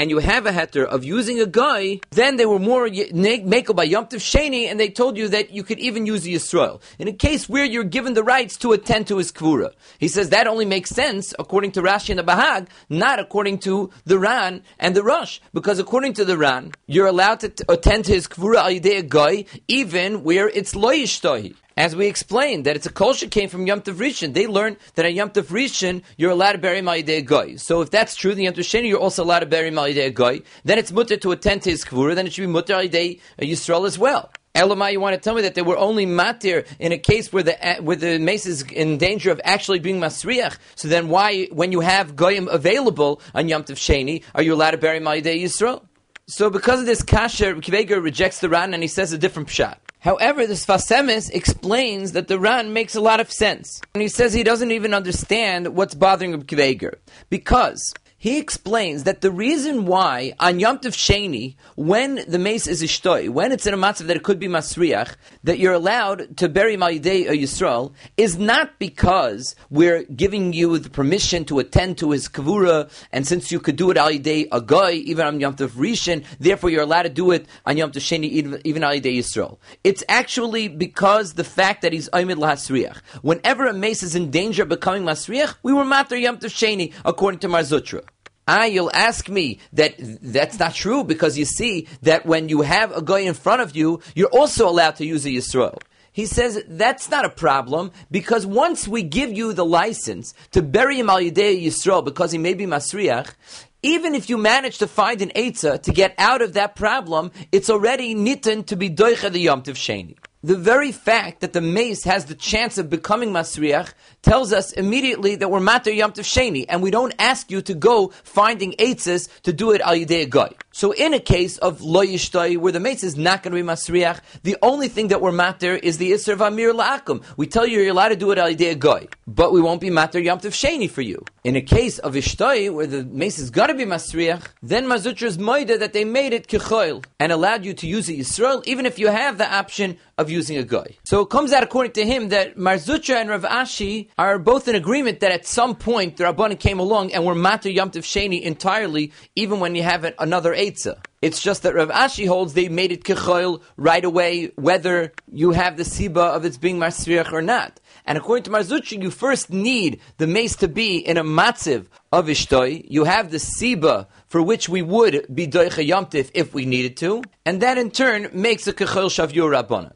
and you have a heter of using a guy, then they were more makel by Yom Tov Sheni, and they told you that you could even use the Yisrael. In a case where you're given the rights to attend to his kvura. He says that only makes sense according to Rashi and the Bahag, not according to the Ran and the Rosh. Because according to the Ran, you're allowed to attend to his kvura al a guy, even where it's lo as we explained, that it's a kol came from Yom Tov Rishon. They learned that at Yom Tov Rishon, you're allowed to bury Ma'idei Goy. So if that's true, the Yom Tov Sheni, you're also allowed to bury Ma'idei Goy. Then it's mutter to attend to his kvura, then it should be mutter Ma'idei uh, Yisrael as well. Elamai, you want to tell me that they were only matir in a case where the uh, where the mace is in danger of actually being masriach. So then, why, when you have goyim available on Yom Tov Sheni, are you allowed to bury Ma'idei Yisrael? So because of this kasher, Akiva Eiger rejects the Ran and he says a different pshat. However, the Sfas Emes explains that the Ran makes a lot of sense. And he says he doesn't even understand what's bothering Reb Akiva Eiger. Because he explains that the reason why on Yom Tov Sheni, when the mace is ishtoi, when it's in a matzav that it could be masriach, that you're allowed to bury Ma'idei or Yisrael, is not because we're giving you the permission to attend to his kavura, and since you could do it al Yidei Agoy, even on Yom Tov Rishon, therefore you're allowed to do it on Yom Tov Sheni, even al Yidei Yisrael. It's actually because the fact that he's Oymid Lahasriach. Whenever a mace is in danger of becoming masriach, we were matter Yom Tov Sheni, according to Mar Zutra. Ah, you'll ask me that that's not true because you see that when you have a guy in front of you, you're also allowed to use a Yisrael. He says that's not a problem because once we give you the license to bury him al Yidei Yisrael because he may be Masriach, even if you manage to find an Eitzah to get out of that problem, it's already nitten to be Doicha the Yom Tov Sheni the very fact that the mace has the chance of becoming masriach tells us immediately that we're matter yom sheni, and we don't ask you to go finding eitzes to do it al yidei goy. So in a case of lo yishtai, where the mace is not going to be masriach, the only thing that we're matter is the isser of amir la'akum. We tell you you're allowed to do it al yidei goy, but we won't be matter yom sheni for you. In a case of ishtai, where the mace is going to be masriach, then Mar Zutra's moida that they made it kichoil and allowed you to use it Yisrael, even if you have the option of using a guy. So it comes out according to him that Mar Zutra and Rav Ashi are both in agreement that at some point the Rabbanan came along and were matter Yom Sheni entirely, even when you have another It's just that Rav Ashi holds they made it kechoil right away, whether you have the siba of its being masriach or not. And according to Mar Zutra, you first need the mace to be in a matziv of ishtoi. You have the siba for which we would be doicha yomtiv if we needed to, and that in turn makes a kechoil shavur rabbanan.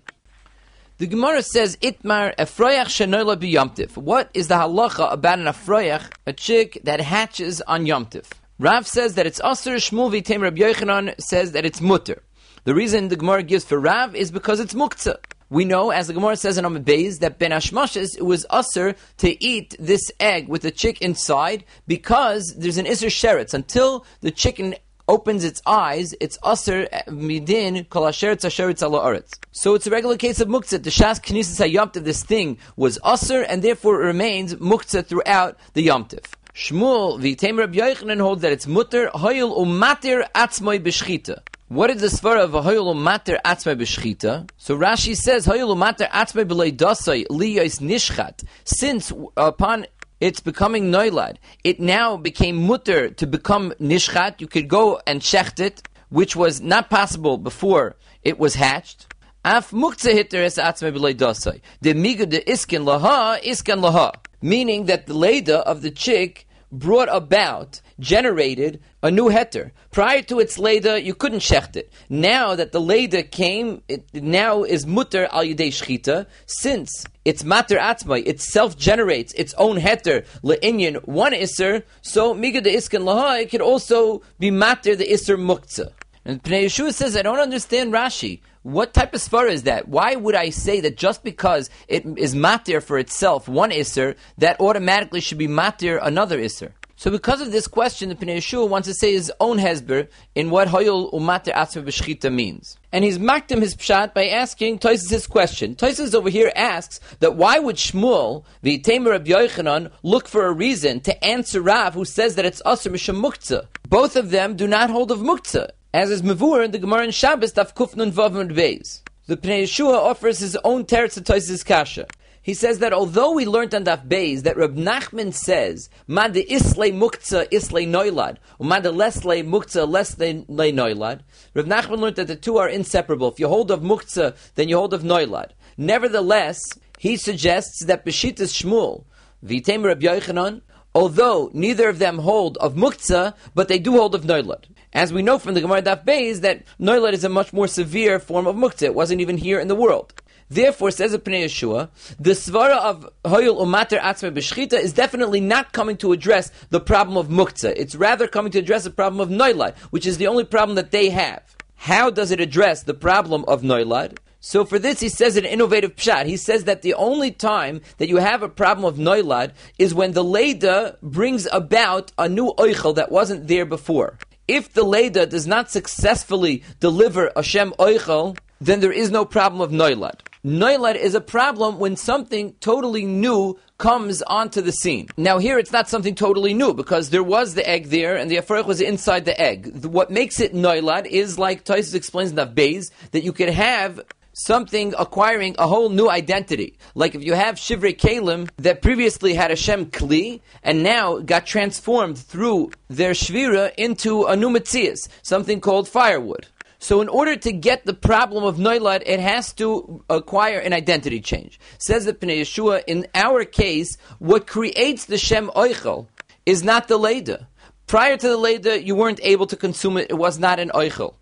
The Gemara says, Itmar Efroyach Shenoila be Yomtiv. What is the halacha about an Efroyach, a chick that hatches on Yomtiv? Rav says that it's Aser, Shmuel Vitem Rabbi Yochanan says that it's Mutter. The reason the Gemara gives for Rav is because it's Muktzah. We know, as the Gemara says in Amid Beis, that Ben Ashmashes, it was usher to eat this egg with the chick inside because there's an Isser Sheretz. Until the chicken opens its eyes, it's aser midin kol asher tzasheritz ala aretz. So it's a regular case of muktzah. The shas knisas hayomtiv, this thing was aser, and therefore it remains muktzah throughout the yomtiv. Shmuel v'tem Rabbi Yochanan holds that it's mutter hoyel umatir um atzmoi b'shchita. What is the svara of hoyel umatir um atzmoi b'shchita? So Rashi says hoyel umatir um atzmoi b'lei dasai liyos nishchat. Since upon it's becoming noilad. It now became mutter to become nishchat. You could go and shecht it, which was not possible before it was hatched. Af muktzah hitter es atzmei b'lei dasai. The miga de iskin laha, iskin laha. Meaning that the leda of the chick brought about, generated a new heter. Prior to its leda, you couldn't shecht it. Now that the leda came, it now is mutter al yidei shchita, since it's mater atzmai, it self-generates its own heter, le'inyan, one isser, so miga de iskin laha, it could also be mater the isser muktzah. And Pnei Yeshua says, I don't understand Rashi. What type of svara is that? Why would I say that just because it is matir for itself, one isser, that automatically should be matir another isser? So because of this question, the Pnei Yeshua wants to say his own hesber in what Hoyol Umater Atzma B'Shchita means. And he's marked him his pshat by asking Toises his question. Toises over here asks that why would Shmuel, the Tamer of Yochanan, look for a reason to answer Rav who says that it's Asr Misham? Both of them do not hold of Muktzah as is mavur in the Gemara in Shabbos Daf Kufnun Vav and Beis. The Pnei Yeshua offers his own teretz to kasha. He says that although we learned on Daf Beis that Reb Nachman says "Ma de isle muktzah isle noilad, Ma de lesle muktzah lesle noilad, Reb Nachman learned that the two are inseparable. If you hold of muktzah, then you hold of noilad. Nevertheless, he suggests that Beshitas Shmuel, Vitem Reb Yochanan, although neither of them hold of muktzah, but they do hold of noilad. As we know from the Gemara Daf Beis that noilad is a much more severe form of muktzah. It wasn't even here in the world. Therefore, says the Pnei Yeshua, the svara of Hoyul Umater Atzme B'Shchita is definitely not coming to address the problem of muktzah. It's rather coming to address the problem of noilad, which is the only problem that they have. How does it address the problem of noilad? So for this, he says an innovative pshat. He says that the only time that you have a problem of noilad is when the leda brings about a new oichel that wasn't there before. If the Leda does not successfully deliver Hashem Oichel, then there is no problem of Noilad. Noilad is a problem when something totally new comes onto the scene. Now here it's not something totally new because there was the egg there and the afarich was inside the egg. What makes it Noilad is like Taisus explains in the Beis that you could have something acquiring a whole new identity. Like if you have Shivrei Kalim that previously had a Shem Kli and now got transformed through their Shvira into a new Metzias, something called firewood. So in order to get the problem of Noilad, it has to acquire an identity change. Says the Pnei Yeshua, in our case, what creates the Shem Oichel is not the Leda. Prior to the Leda, you weren't able to consume it, it was not an Oichel.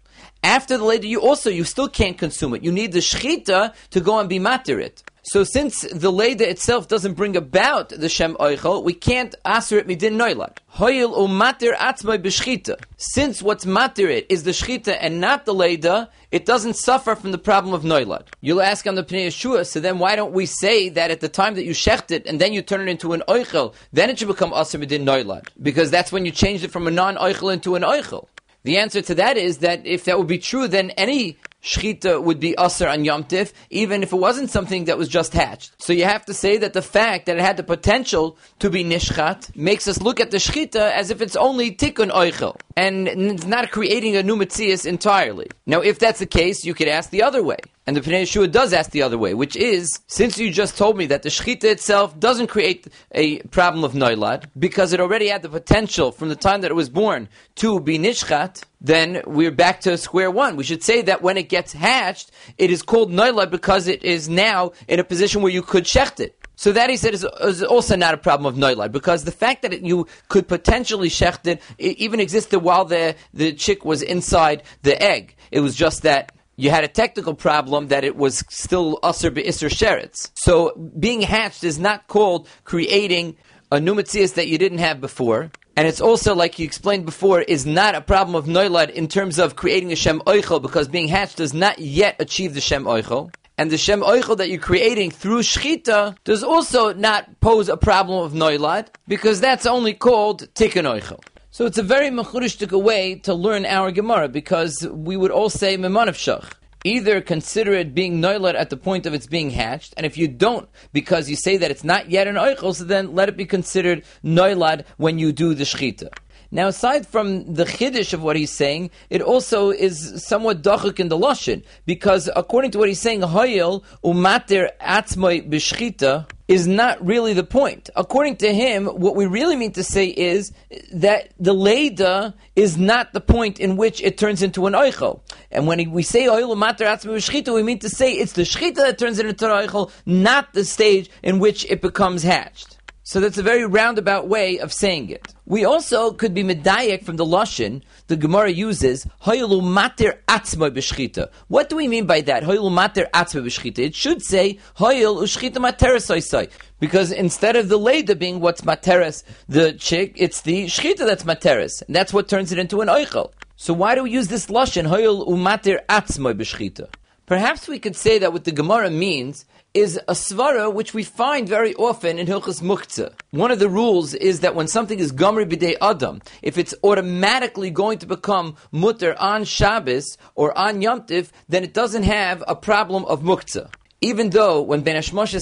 After the later, you also you still can't consume it. You need the shchita to go and be matir it. So since the leda itself doesn't bring about the shem oichel, we can't aser it midin noilad. Hoyil umatir atzmai b'shchita. Since what's matir it is the shchita and not the leda, it doesn't suffer from the problem of noilad. You'll ask on the Pnei Yeshua, so then why don't we say that at the time that you shecht it and then you turn it into an oichel, then it should become aser midin noilad? Because that's when you changed it from a non-oichel into an oichel. The answer to that is that if that would be true, then any shchita would be usher on Yom Tif, even if it wasn't something that was just hatched. So you have to say that the fact that it had the potential to be nishchat makes us look at the shchita as if it's only tikkun oichel, and it's not creating a new metzias entirely. Now, if that's the case, you could ask the other way. And the Pnei Yeshua does ask the other way, which is, since you just told me that the Shechita itself doesn't create a problem of Noilad, because it already had the potential from the time that it was born to be Nishchat, then we're back to square one. We should say that when it gets hatched, it is called Noilad because it is now in a position where you could shecht it. So that he said is, is, also not a problem of noilad because the fact that it, you could potentially shecht it, it even existed while the the chick was inside the egg. It was just that you had a technical problem that it was still usher be'isr sheretz. So being hatched is not called creating a new mitzias that you didn't have before. And it's also, like you explained before, is not a problem of noilad in terms of creating a shem oichel, because being hatched does not yet achieve the shem oichel. And the shem oichel that you're creating through shchita does also not pose a problem of noilad, because that's only called tikkun oichel. So it's a very mechurishtika way to learn our Gemara because we would all say memanavshach. Either consider it being noilat at the point of its being hatched, and if you don't, because you say that it's not yet an oichel, so then let it be considered noilad when you do the shchita. Now, aside from the chiddush of what he's saying, it also is somewhat dachuk in the lashon because according to what he's saying, hayil umater atzmai b'shchita is not really the point. According to him, what we really mean to say is that the Leda is not the point in which it turns into an Eichel. And when we say Oil Mater Atzmi we mean to say it's the Shchita that turns into an Eichel, not the stage in which it becomes hatched. So that's a very roundabout way of saying it. We also could be medayek from the lashon the Gemara uses hoyelu mater atzma. What do we mean by that? Hoyelu mater atzma. It should say hoyel ushchita materes because instead of the leda being what's materes, the chick, it's the shchita that's materes, and that's what turns it into an oichel. So why do we use this lashon hoyel umater atzma? Perhaps we could say that what the Gemara means is a svara which we find very often in Hilchas Muktzah. One of the rules is that when something is Gomri B'dei Adam, if it's automatically going to become mutter on Shabbos or on Yom Tif, then it doesn't have a problem of Muktzah even though when Ben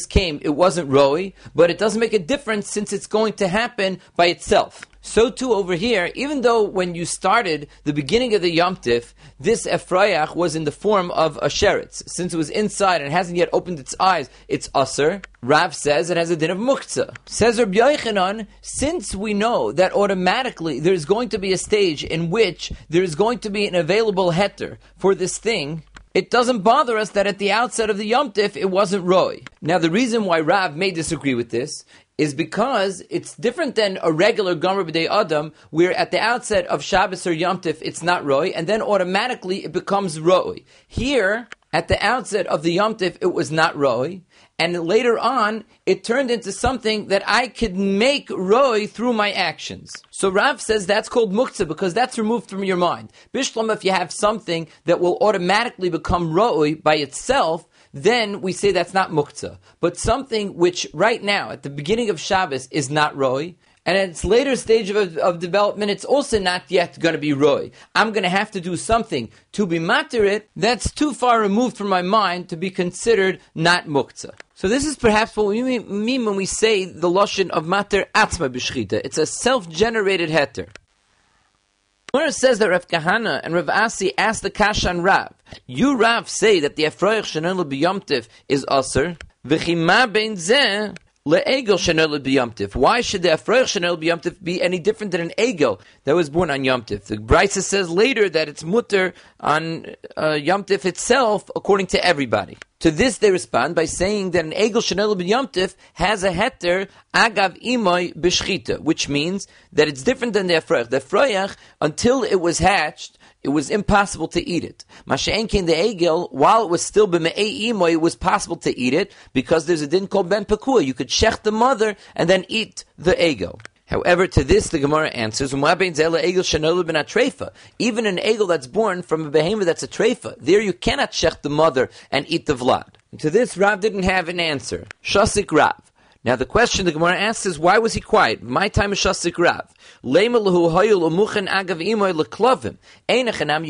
came, it wasn't Roi, but it doesn't make a difference since it's going to happen by itself. So too over here, even though when you started the beginning of the Yom Tif, this Ephraim was in the form of a sheretz. Since it was inside and hasn't yet opened its eyes, it's usr. Rav says it has a din of muktzah. Says Rabbi Yochanan, since we know that automatically there's going to be a stage in which there is going to be an available heter for this thing, it doesn't bother us that at the outset of the Yom Tif it wasn't Roy. Now the reason why Rav may disagree with this is because it's different than a regular Gomer B'dei Adam, where at the outset of Shabbos or Yom Tif it's not Roy, and then automatically it becomes Roy. Here, at the outset of the Yom Tif, it was not Roy, and later on, it turned into something that I could make Roy through my actions. So Rav says that's called muktzah because that's removed from your mind. Bishlam, if you have something that will automatically become Roy by itself, then we say that's not muktzah. But something which right now, at the beginning of Shabbos, is not Roy, and at its later stage of, of development, it's also not yet going to be roy. I'm going to have to do something to be materit that's too far removed from my mind to be considered not muktzah. So this is perhaps what we mean when we say the lashon of mater atzma b'shchita. It's a self-generated heter. Gemara says that Rav Kahana and Rav Asi asked the Kashan Rav. You Rav say that the Efroich Shanel B'Yomtiv is Aser. V'chima Ben zeh Shenel. Why should the afreich shenel b'yomtiv be any different than an egel that was born on yomtiv? The Brisa says later that it's mutter on uh, itself, according to everybody. To this they respond by saying that an egel shenel b'yomtiv has a heter agav imoy b'shchita, which means that it's different than the afreich. The afreich, until it was hatched, it was impossible to eat it. Masha'en came the egel, while it was still b'me'ei it was possible to eat it because there's a din called ben pekua. You could shech the mother and then eat the egel. However, to this the Gemara answers, Even an egel that's born from a behemoth that's a treifa, there you cannot shech the mother and eat the vlad. And to this, Rav didn't have an answer. Shasik Rav. Now the question the Gemara asks is, why was he quiet? My time is Shasik Rav. You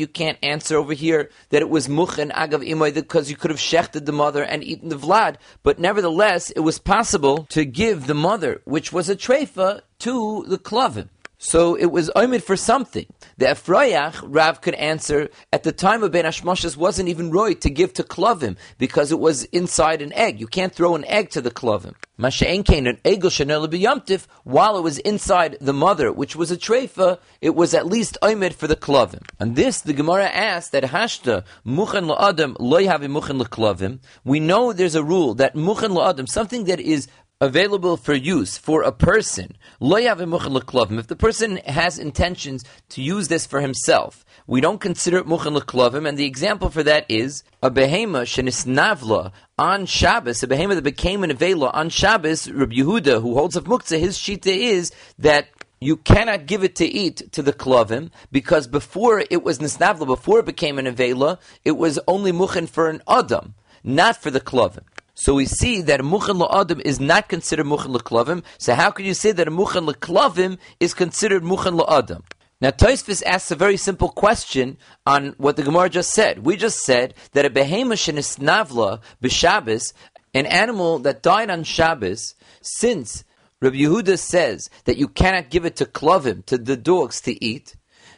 can't answer over here that it was muchen agav imoy because you could have shechted the mother and eaten the vlad. But nevertheless, it was possible to give the mother, which was a treifa, to the klavim. So it was omid for something. The Efrayach, Rav could answer, at the time of Ben Hashmoshes wasn't even roy to give to Klovim, because it was inside an egg. You can't throw an egg to the Klovim. Masha'en kain an egel while it was inside the mother, which was a treifa, it was at least omid for the Klovim. And this, the Gemara asked that hashta, muchen la'adam, loy havi muchen la'klovim. We know there's a rule that muchen la'adam, something that is available for use for a person. If the person has intentions to use this for himself, we don't consider it muchen leklovim, and the example for that is a behema shenisnavla on Shabbos, a behema that became an avela on Shabbos. Rabbi Yehuda, who holds of muktzah, his shita is that you cannot give it to eat to the klovim because before it was nisnavla, before it became an avela, it was only muchen for an adam, not for the klovim. So we see that a muchen la'adim is not considered muchen la'klavim. So how can you say that a muchen la'klavim is considered muchen la'adim? Now Tosfos asks a very simple question on what the Gemara just said. We just said that a behemoth navla b'Shabbos, an animal that died on Shabbos, since Rabbi Yehuda says that you cannot give it to klovim, to the dogs to eat,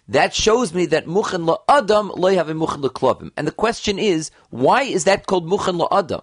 that shows me that muchen la adam lo have a muchen la klovim. And the question is, why is that called muchen la adam?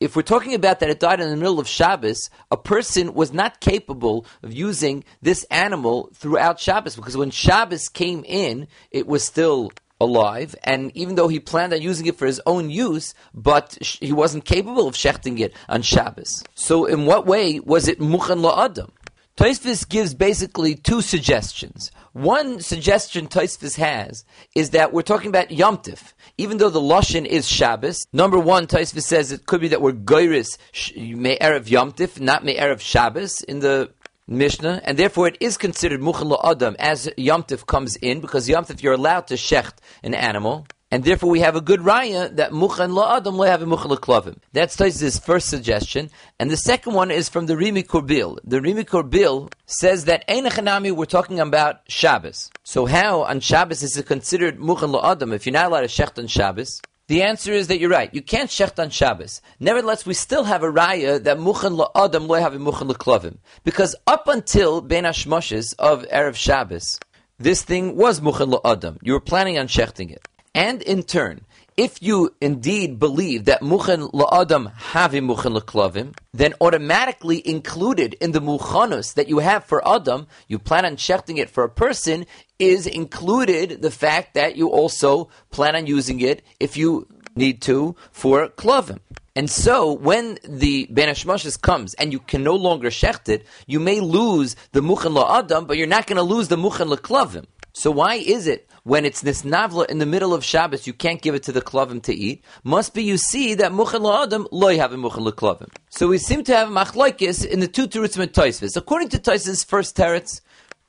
If we're talking about that it died in the middle of Shabbos, a person was not capable of using this animal throughout Shabbos because when Shabbos came in, it was still alive, and even though he planned on using it for his own use, but he wasn't capable of shechting it on Shabbos. So, in what way was it muchan la'adam? Taisvis gives basically two suggestions. One suggestion Taisvis has is that we're talking about Yomtiv. Even though the Lashon is Shabbos, number one, Taisvis says it could be that we're Goiris Me'erev Yomtiv, not Me'erev Shabbos in the Mishnah, and therefore it is considered Muchal Adam as Yomtiv comes in, because Yomtiv you're allowed to shecht an animal. And therefore, we have a good raya that muchan la adam lo have a muchan klavim. That's Taisa's first suggestion, and the second one is from the Rimi Korbil. The Rimi Korbil says that Einachanami we're talking about Shabbos. So how on Shabbos is it considered muchan la adam if you're not allowed to shecht on Shabbos? The answer is that you're right. You can't shecht on Shabbos. Nevertheless, we still have a raya that muchan la adam lo have a muchan klavim because up until Ben Hashmoshes of erev Shabbos, this thing was muchan la adam. You were planning on shechting it. And in turn, if you indeed believe that muchen la'adam havi muchen leklavim, then automatically included in the muchanus that you have for adam, you plan on shechting it for a person, is included the fact that you also plan on using it if you need to for klavim. And so, when the Ben comes and you can no longer shecht it, you may lose the muchen la'adam, but you're not going to lose the muchen leklavim. So why is it when it's this navla in the middle of Shabbos, you can't give it to the klavim to eat. Must be you see that muchen la'adam loy have a muchen leklavim. So we seem to have machlokes in the two terutzim and. According to Toisvis' first teretz,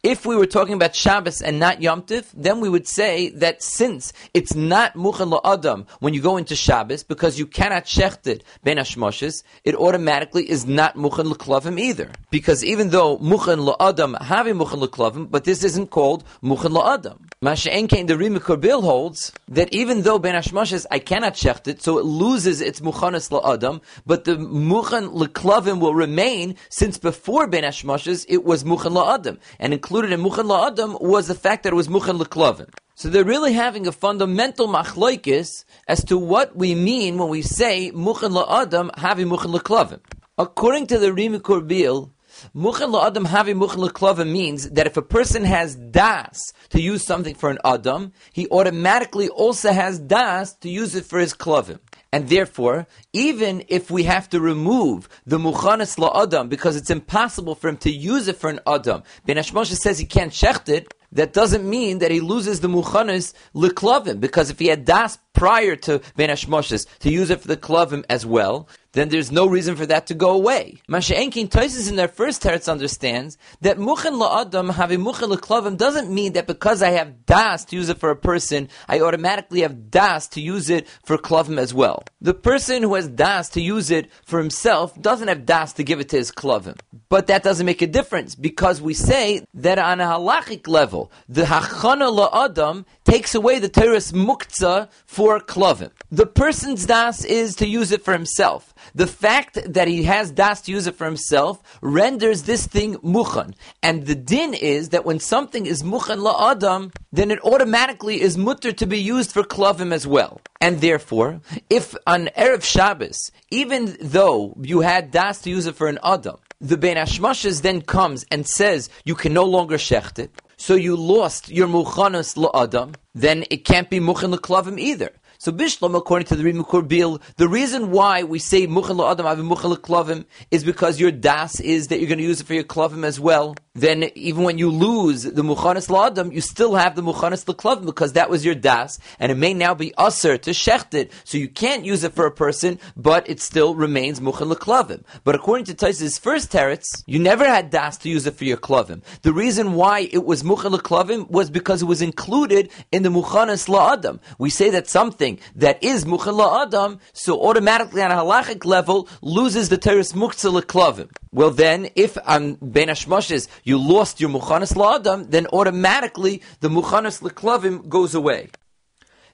if we were talking about Shabbos and not Yom Tiv, then we would say that since it's not Muchen La'adam when you go into Shabbos, because you cannot shecht it Ben Hashmoshes, it automatically is not Muchen L'Klavim either. Because even though Muchen La'adam have a Muchen L'Klavim, but this isn't called Muchen La'adam. Masha'en Kain, the Rimi Korbil holds that even though Ben Hashmoshes, I cannot shecht it, so it loses its Muchanis La'adam, but the Muchen L'Klavim will remain since before Ben Hashmoshes, it was Muchen La'adam. And included in Muchan La'adam was the fact that it was Muchan L'Klavim. So they're really having a fundamental machloikis as to what we mean when we say Muchan La'adam having Muchan L'Klavim. According to the Rimi Korbil, Muchan la'adam havi muchan l'klavim means that if a person has das to use something for an adam, he automatically also has das to use it for his klavim. And therefore, even if we have to remove the muchanis la'adam because it's impossible for him to use it for an adam, Ben Hashmoshe says he can't shecht it, that doesn't mean that he loses the muchanis l'klavim because if he had das prior to Ben Hashmoshes to use it for the klavim as well, then there's no reason for that to go away. Masha'enkin Toises in their first teretz understands that muchen la'adam having muchen la'klavim doesn't mean that because I have das to use it for a person, I automatically have das to use it for klavim as well. The person who has das to use it for himself doesn't have das to give it to his klavim. But that doesn't make a difference because we say that on a halachic level, the hachana la'adam takes away the teres muktzah for klavim. The person's das is to use it for himself. The fact that he has das to use it for himself renders this thing muchan. And the din is that when something is muchan la adam, then it automatically is mutter to be used for klavim as well. And therefore, if on Erev Shabbos, even though you had das to use it for an adam, the Ben Hashmoshes then comes and says you can no longer shecht it, so you lost your muchanas la'adam, then it can't be muchan la'klavim either. So Bishlam, according to the Rimi Korbil, the reason why we say muchal adam avi muchal klavim is because your das is that you're going to use it for your klavim as well. Then even when you lose the muchanis la'adam, you still have the muchanis klavim because that was your das, and it may now be usher to shecht it, so you can't use it for a person, but it still remains muchal klavim. But according to Taisa's first teretz, you never had das to use it for your klavim. The reason why it was muchal klavim was because it was included in the muchanis la'adam. We say that something that is muchal adam, so automatically on a halachic level loses the teres muktzah klavim. Well, then, if on ben Hashmoshes you lost your muchanas la'adam, then automatically the muchanas leklavim goes away.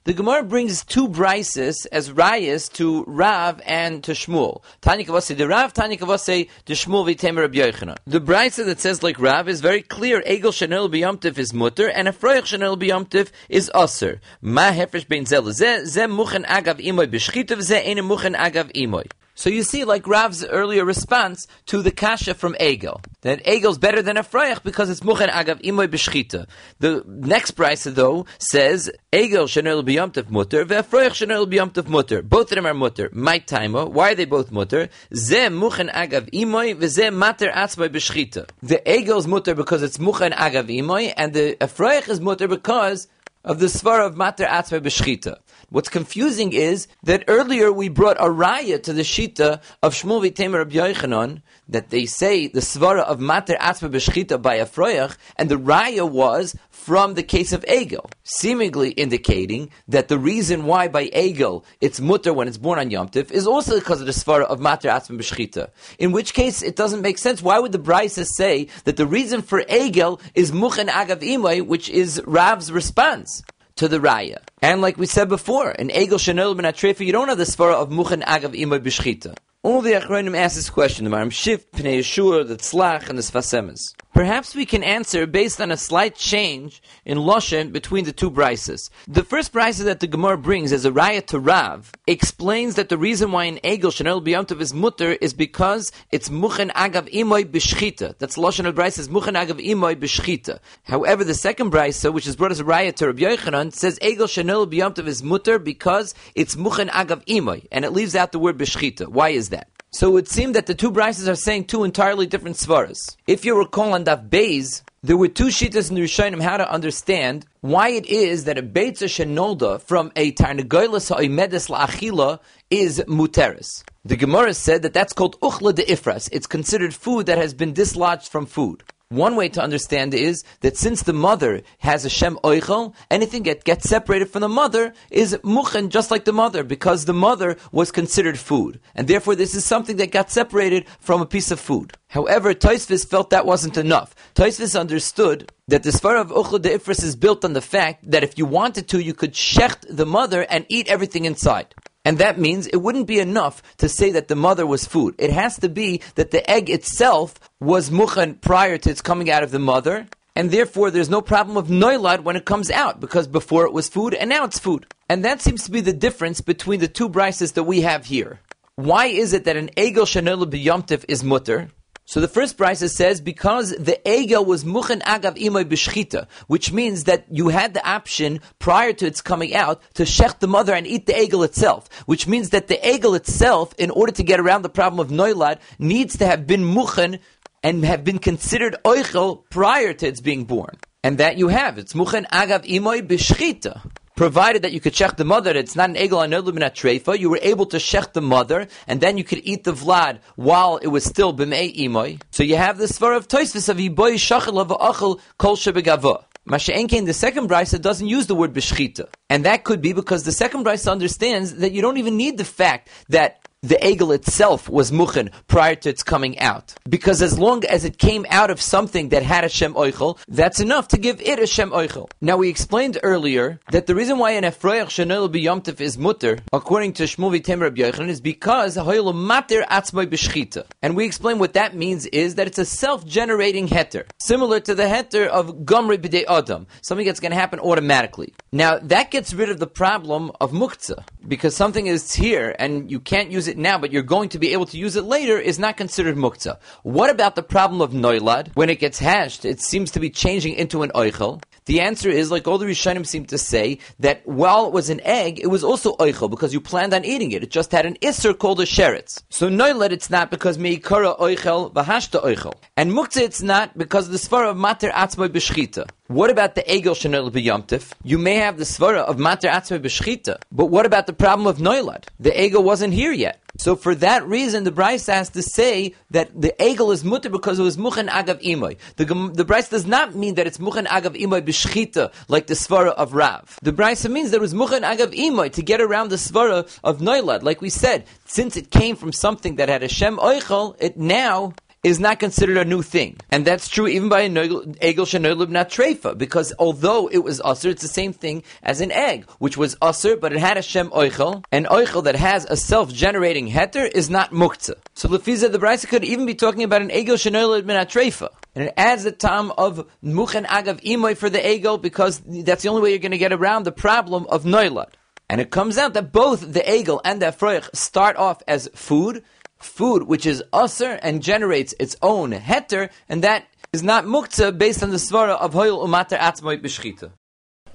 The Gemara brings two brises as rayas to Rav and to Shmuel. Tanya Kavase de Rav, Tanya Kavase de Shmuel v'temer Rabbi Yochanan. The brisa that says like Rav is very clear. Egel shenel b'yomtiv is mutter, and a froich shenel b'yomtiv is aser. Ma hefresh bein zel ze ze muchen agav imoy b'shchitav ze ene muchen agav imoy. So you see, like Rav's earlier response to the kasha from Egel, that Egel's better than a Freiach because it's muchen agav imoy b'shchita. The next price though says Egel shenel b'yomtiv mutter ve'afroich shenel b'yomtiv mutter. Both of them are mutter. My timer. Why are they both mutter? Ze muchen agav imoy ve'ze mater atzmai b'shchita. The Egel's mutter because it's muchen agav imoy, and the Afroich is mutter because of the svara of mater atzmai b'shchita. What's confusing is that earlier we brought a raya to the shita of Shmuel v'Temer Rabbi Yochanan that they say the svara of mater atzma b'shchita by a froyach, and the raya was from the case of Egel, seemingly indicating that the reason why by Egel it's mutter when it's born on Yom Tif is also because of the svara of mater atzma b'shchita. In which case it doesn't make sense. Why would the Brisa say that the reason for Egel is muchen agav imay, which is Rav's response? To the raya. And like we said before, in Egel Shanol ben Atrefa, you don't have the svara of Muchen Agav Imoy B'Shchita. All the Achronim ask this question, the Maharam Schiff, Pnei Yeshua, the Tzlach, and the Sfas Emes. Perhaps we can answer based on a slight change in Loshen between the two brises. The first brisa that the Gemara brings as a raya to Rav explains that the reason why an Egel Shanel B'Yomtov is mutter is because it's Muchen Agav Imoy B'Shchita. That's Loshen brisa is Muchen Agav Imoy B'Shchita. However, the second brisa, uh, which is brought as a raya to Rabbi Yochanan, says Egel Shanel B'Yomtov is mutter because it's Muchen Agav Imoy, and it leaves out the word B'Shchita. Why is that? So it would seem that the two brises are saying two entirely different svaras. If you recall on Daf Beis, there were two shitas in the Rishonim how to understand why it is that a beitza shenolda from a tarnagoylas ha'omedes la'achila is muteris. The Gemara said that that's called uchla de ifras. It's considered food that has been dislodged from food. One way to understand is that since the mother has a Shem Oichel, anything that gets separated from the mother is Muchen, just like the mother, because the mother was considered food. And therefore this is something that got separated from a piece of food. However, Taisvis felt that wasn't enough. Taisvis understood that the Sfar of Uchla de Ifris is built on the fact that if you wanted to, you could shecht the mother and eat everything inside. And that means it wouldn't be enough to say that the mother was food. It has to be that the egg itself was muchan prior to its coming out of the mother, and therefore there's no problem of noilad when it comes out, because before it was food and now it's food. And that seems to be the difference between the two brises that we have here. Why is it that an egel shanel b'yomtiv is mutter? So the first brisa says because the egel was muchen agav imoy b'shchita, which means that you had the option prior to its coming out to shech the mother and eat the egel itself, which means that the egel itself, in order to get around the problem of noilad, needs to have been muchen and have been considered oichel prior to its being born. And that you have. It's muchen agav imoy b'shchita provided that you could shech the mother, it's not an egel anolim treifa, you were able to shech the mother, and then you could eat the vlad while it was still b'mei imoy. So you have the svar of toisvis of iboy shachel of achel kol shebegavah. Masha'enkein, the second brisa doesn't use the word b'shchita. And that could be because the second brisa understands that you don't even need the fact that the egel itself was muchen prior to its coming out. Because as long as it came out of something that had a Shem Oichel, that's enough to give it a Shem Oichel. Now we explained earlier that the reason why an Efroyach Shanel B'Yomtiv is mutter, according to V'Tem Rabbi Yochanan, is because Hoyel Mater Atzmai B'Shchita. And we explain what that means is that it's a self-generating heter, similar to the heter of Gomri B'Dei Adam, something that's going to happen automatically. Now that gets rid of the problem of Muktzah, because something is here and you can't use it now, but you're going to be able to use it later, is not considered muktzah. What about the problem of noilad? When it gets hashed, it seems to be changing into an oichel. The answer is, like all the Rishonim seem to say, that while it was an egg, it was also oichel because you planned on eating it. It just had an isser called a sheretz. So noilad it's not because meikara oichel v'hashta oichel. And muktzah it's not because the svar of mater atzmai b'shchita. What about the egel shenel b'yomtiv? You may have the svara of mater atzmai b'shchita, but what about the problem of noilad? The egel wasn't here yet. So for that reason, the Bryce has to say that the egel is mutter because it was muchen agav imoy. The, the Bryce does not mean that it's muchen agav imoy b'shchita, like the svara of Rav. The Bryce means that it was muchen agav imoy to get around the svara of noilad. Like we said, since it came from something that had a shem oichel, it now is not considered a new thing. And that's true even by an egel shenoilub not treifa, because although it was usr, it's the same thing as an egg, which was usr, but it had a shem oichel, and oichel that has a self-generating heter is not muktzah. So Lefiza, the Brisa could even be talking about an egel shenoilub not treifa. And it adds the time of muchen agav imoy for the egel, because that's the only way you're going to get around the problem of noilad. And it comes out that both the egel and the afroich start off as food, food which is usr and generates its own heter, and that is not muktzah based on the svara of hoyel umater atzmoit b'shchita.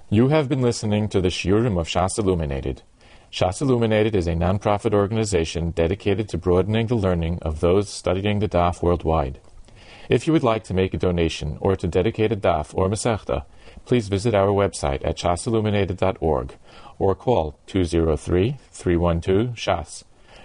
You have been listening to the Shiurim of Shas Illuminated. Shas Illuminated is a non-profit organization dedicated to broadening the learning of those studying the Daf worldwide. If you would like to make a donation or to dedicate a Daf or Masechta, please visit our website at shasilluminated.org or call 203-312-SHAS.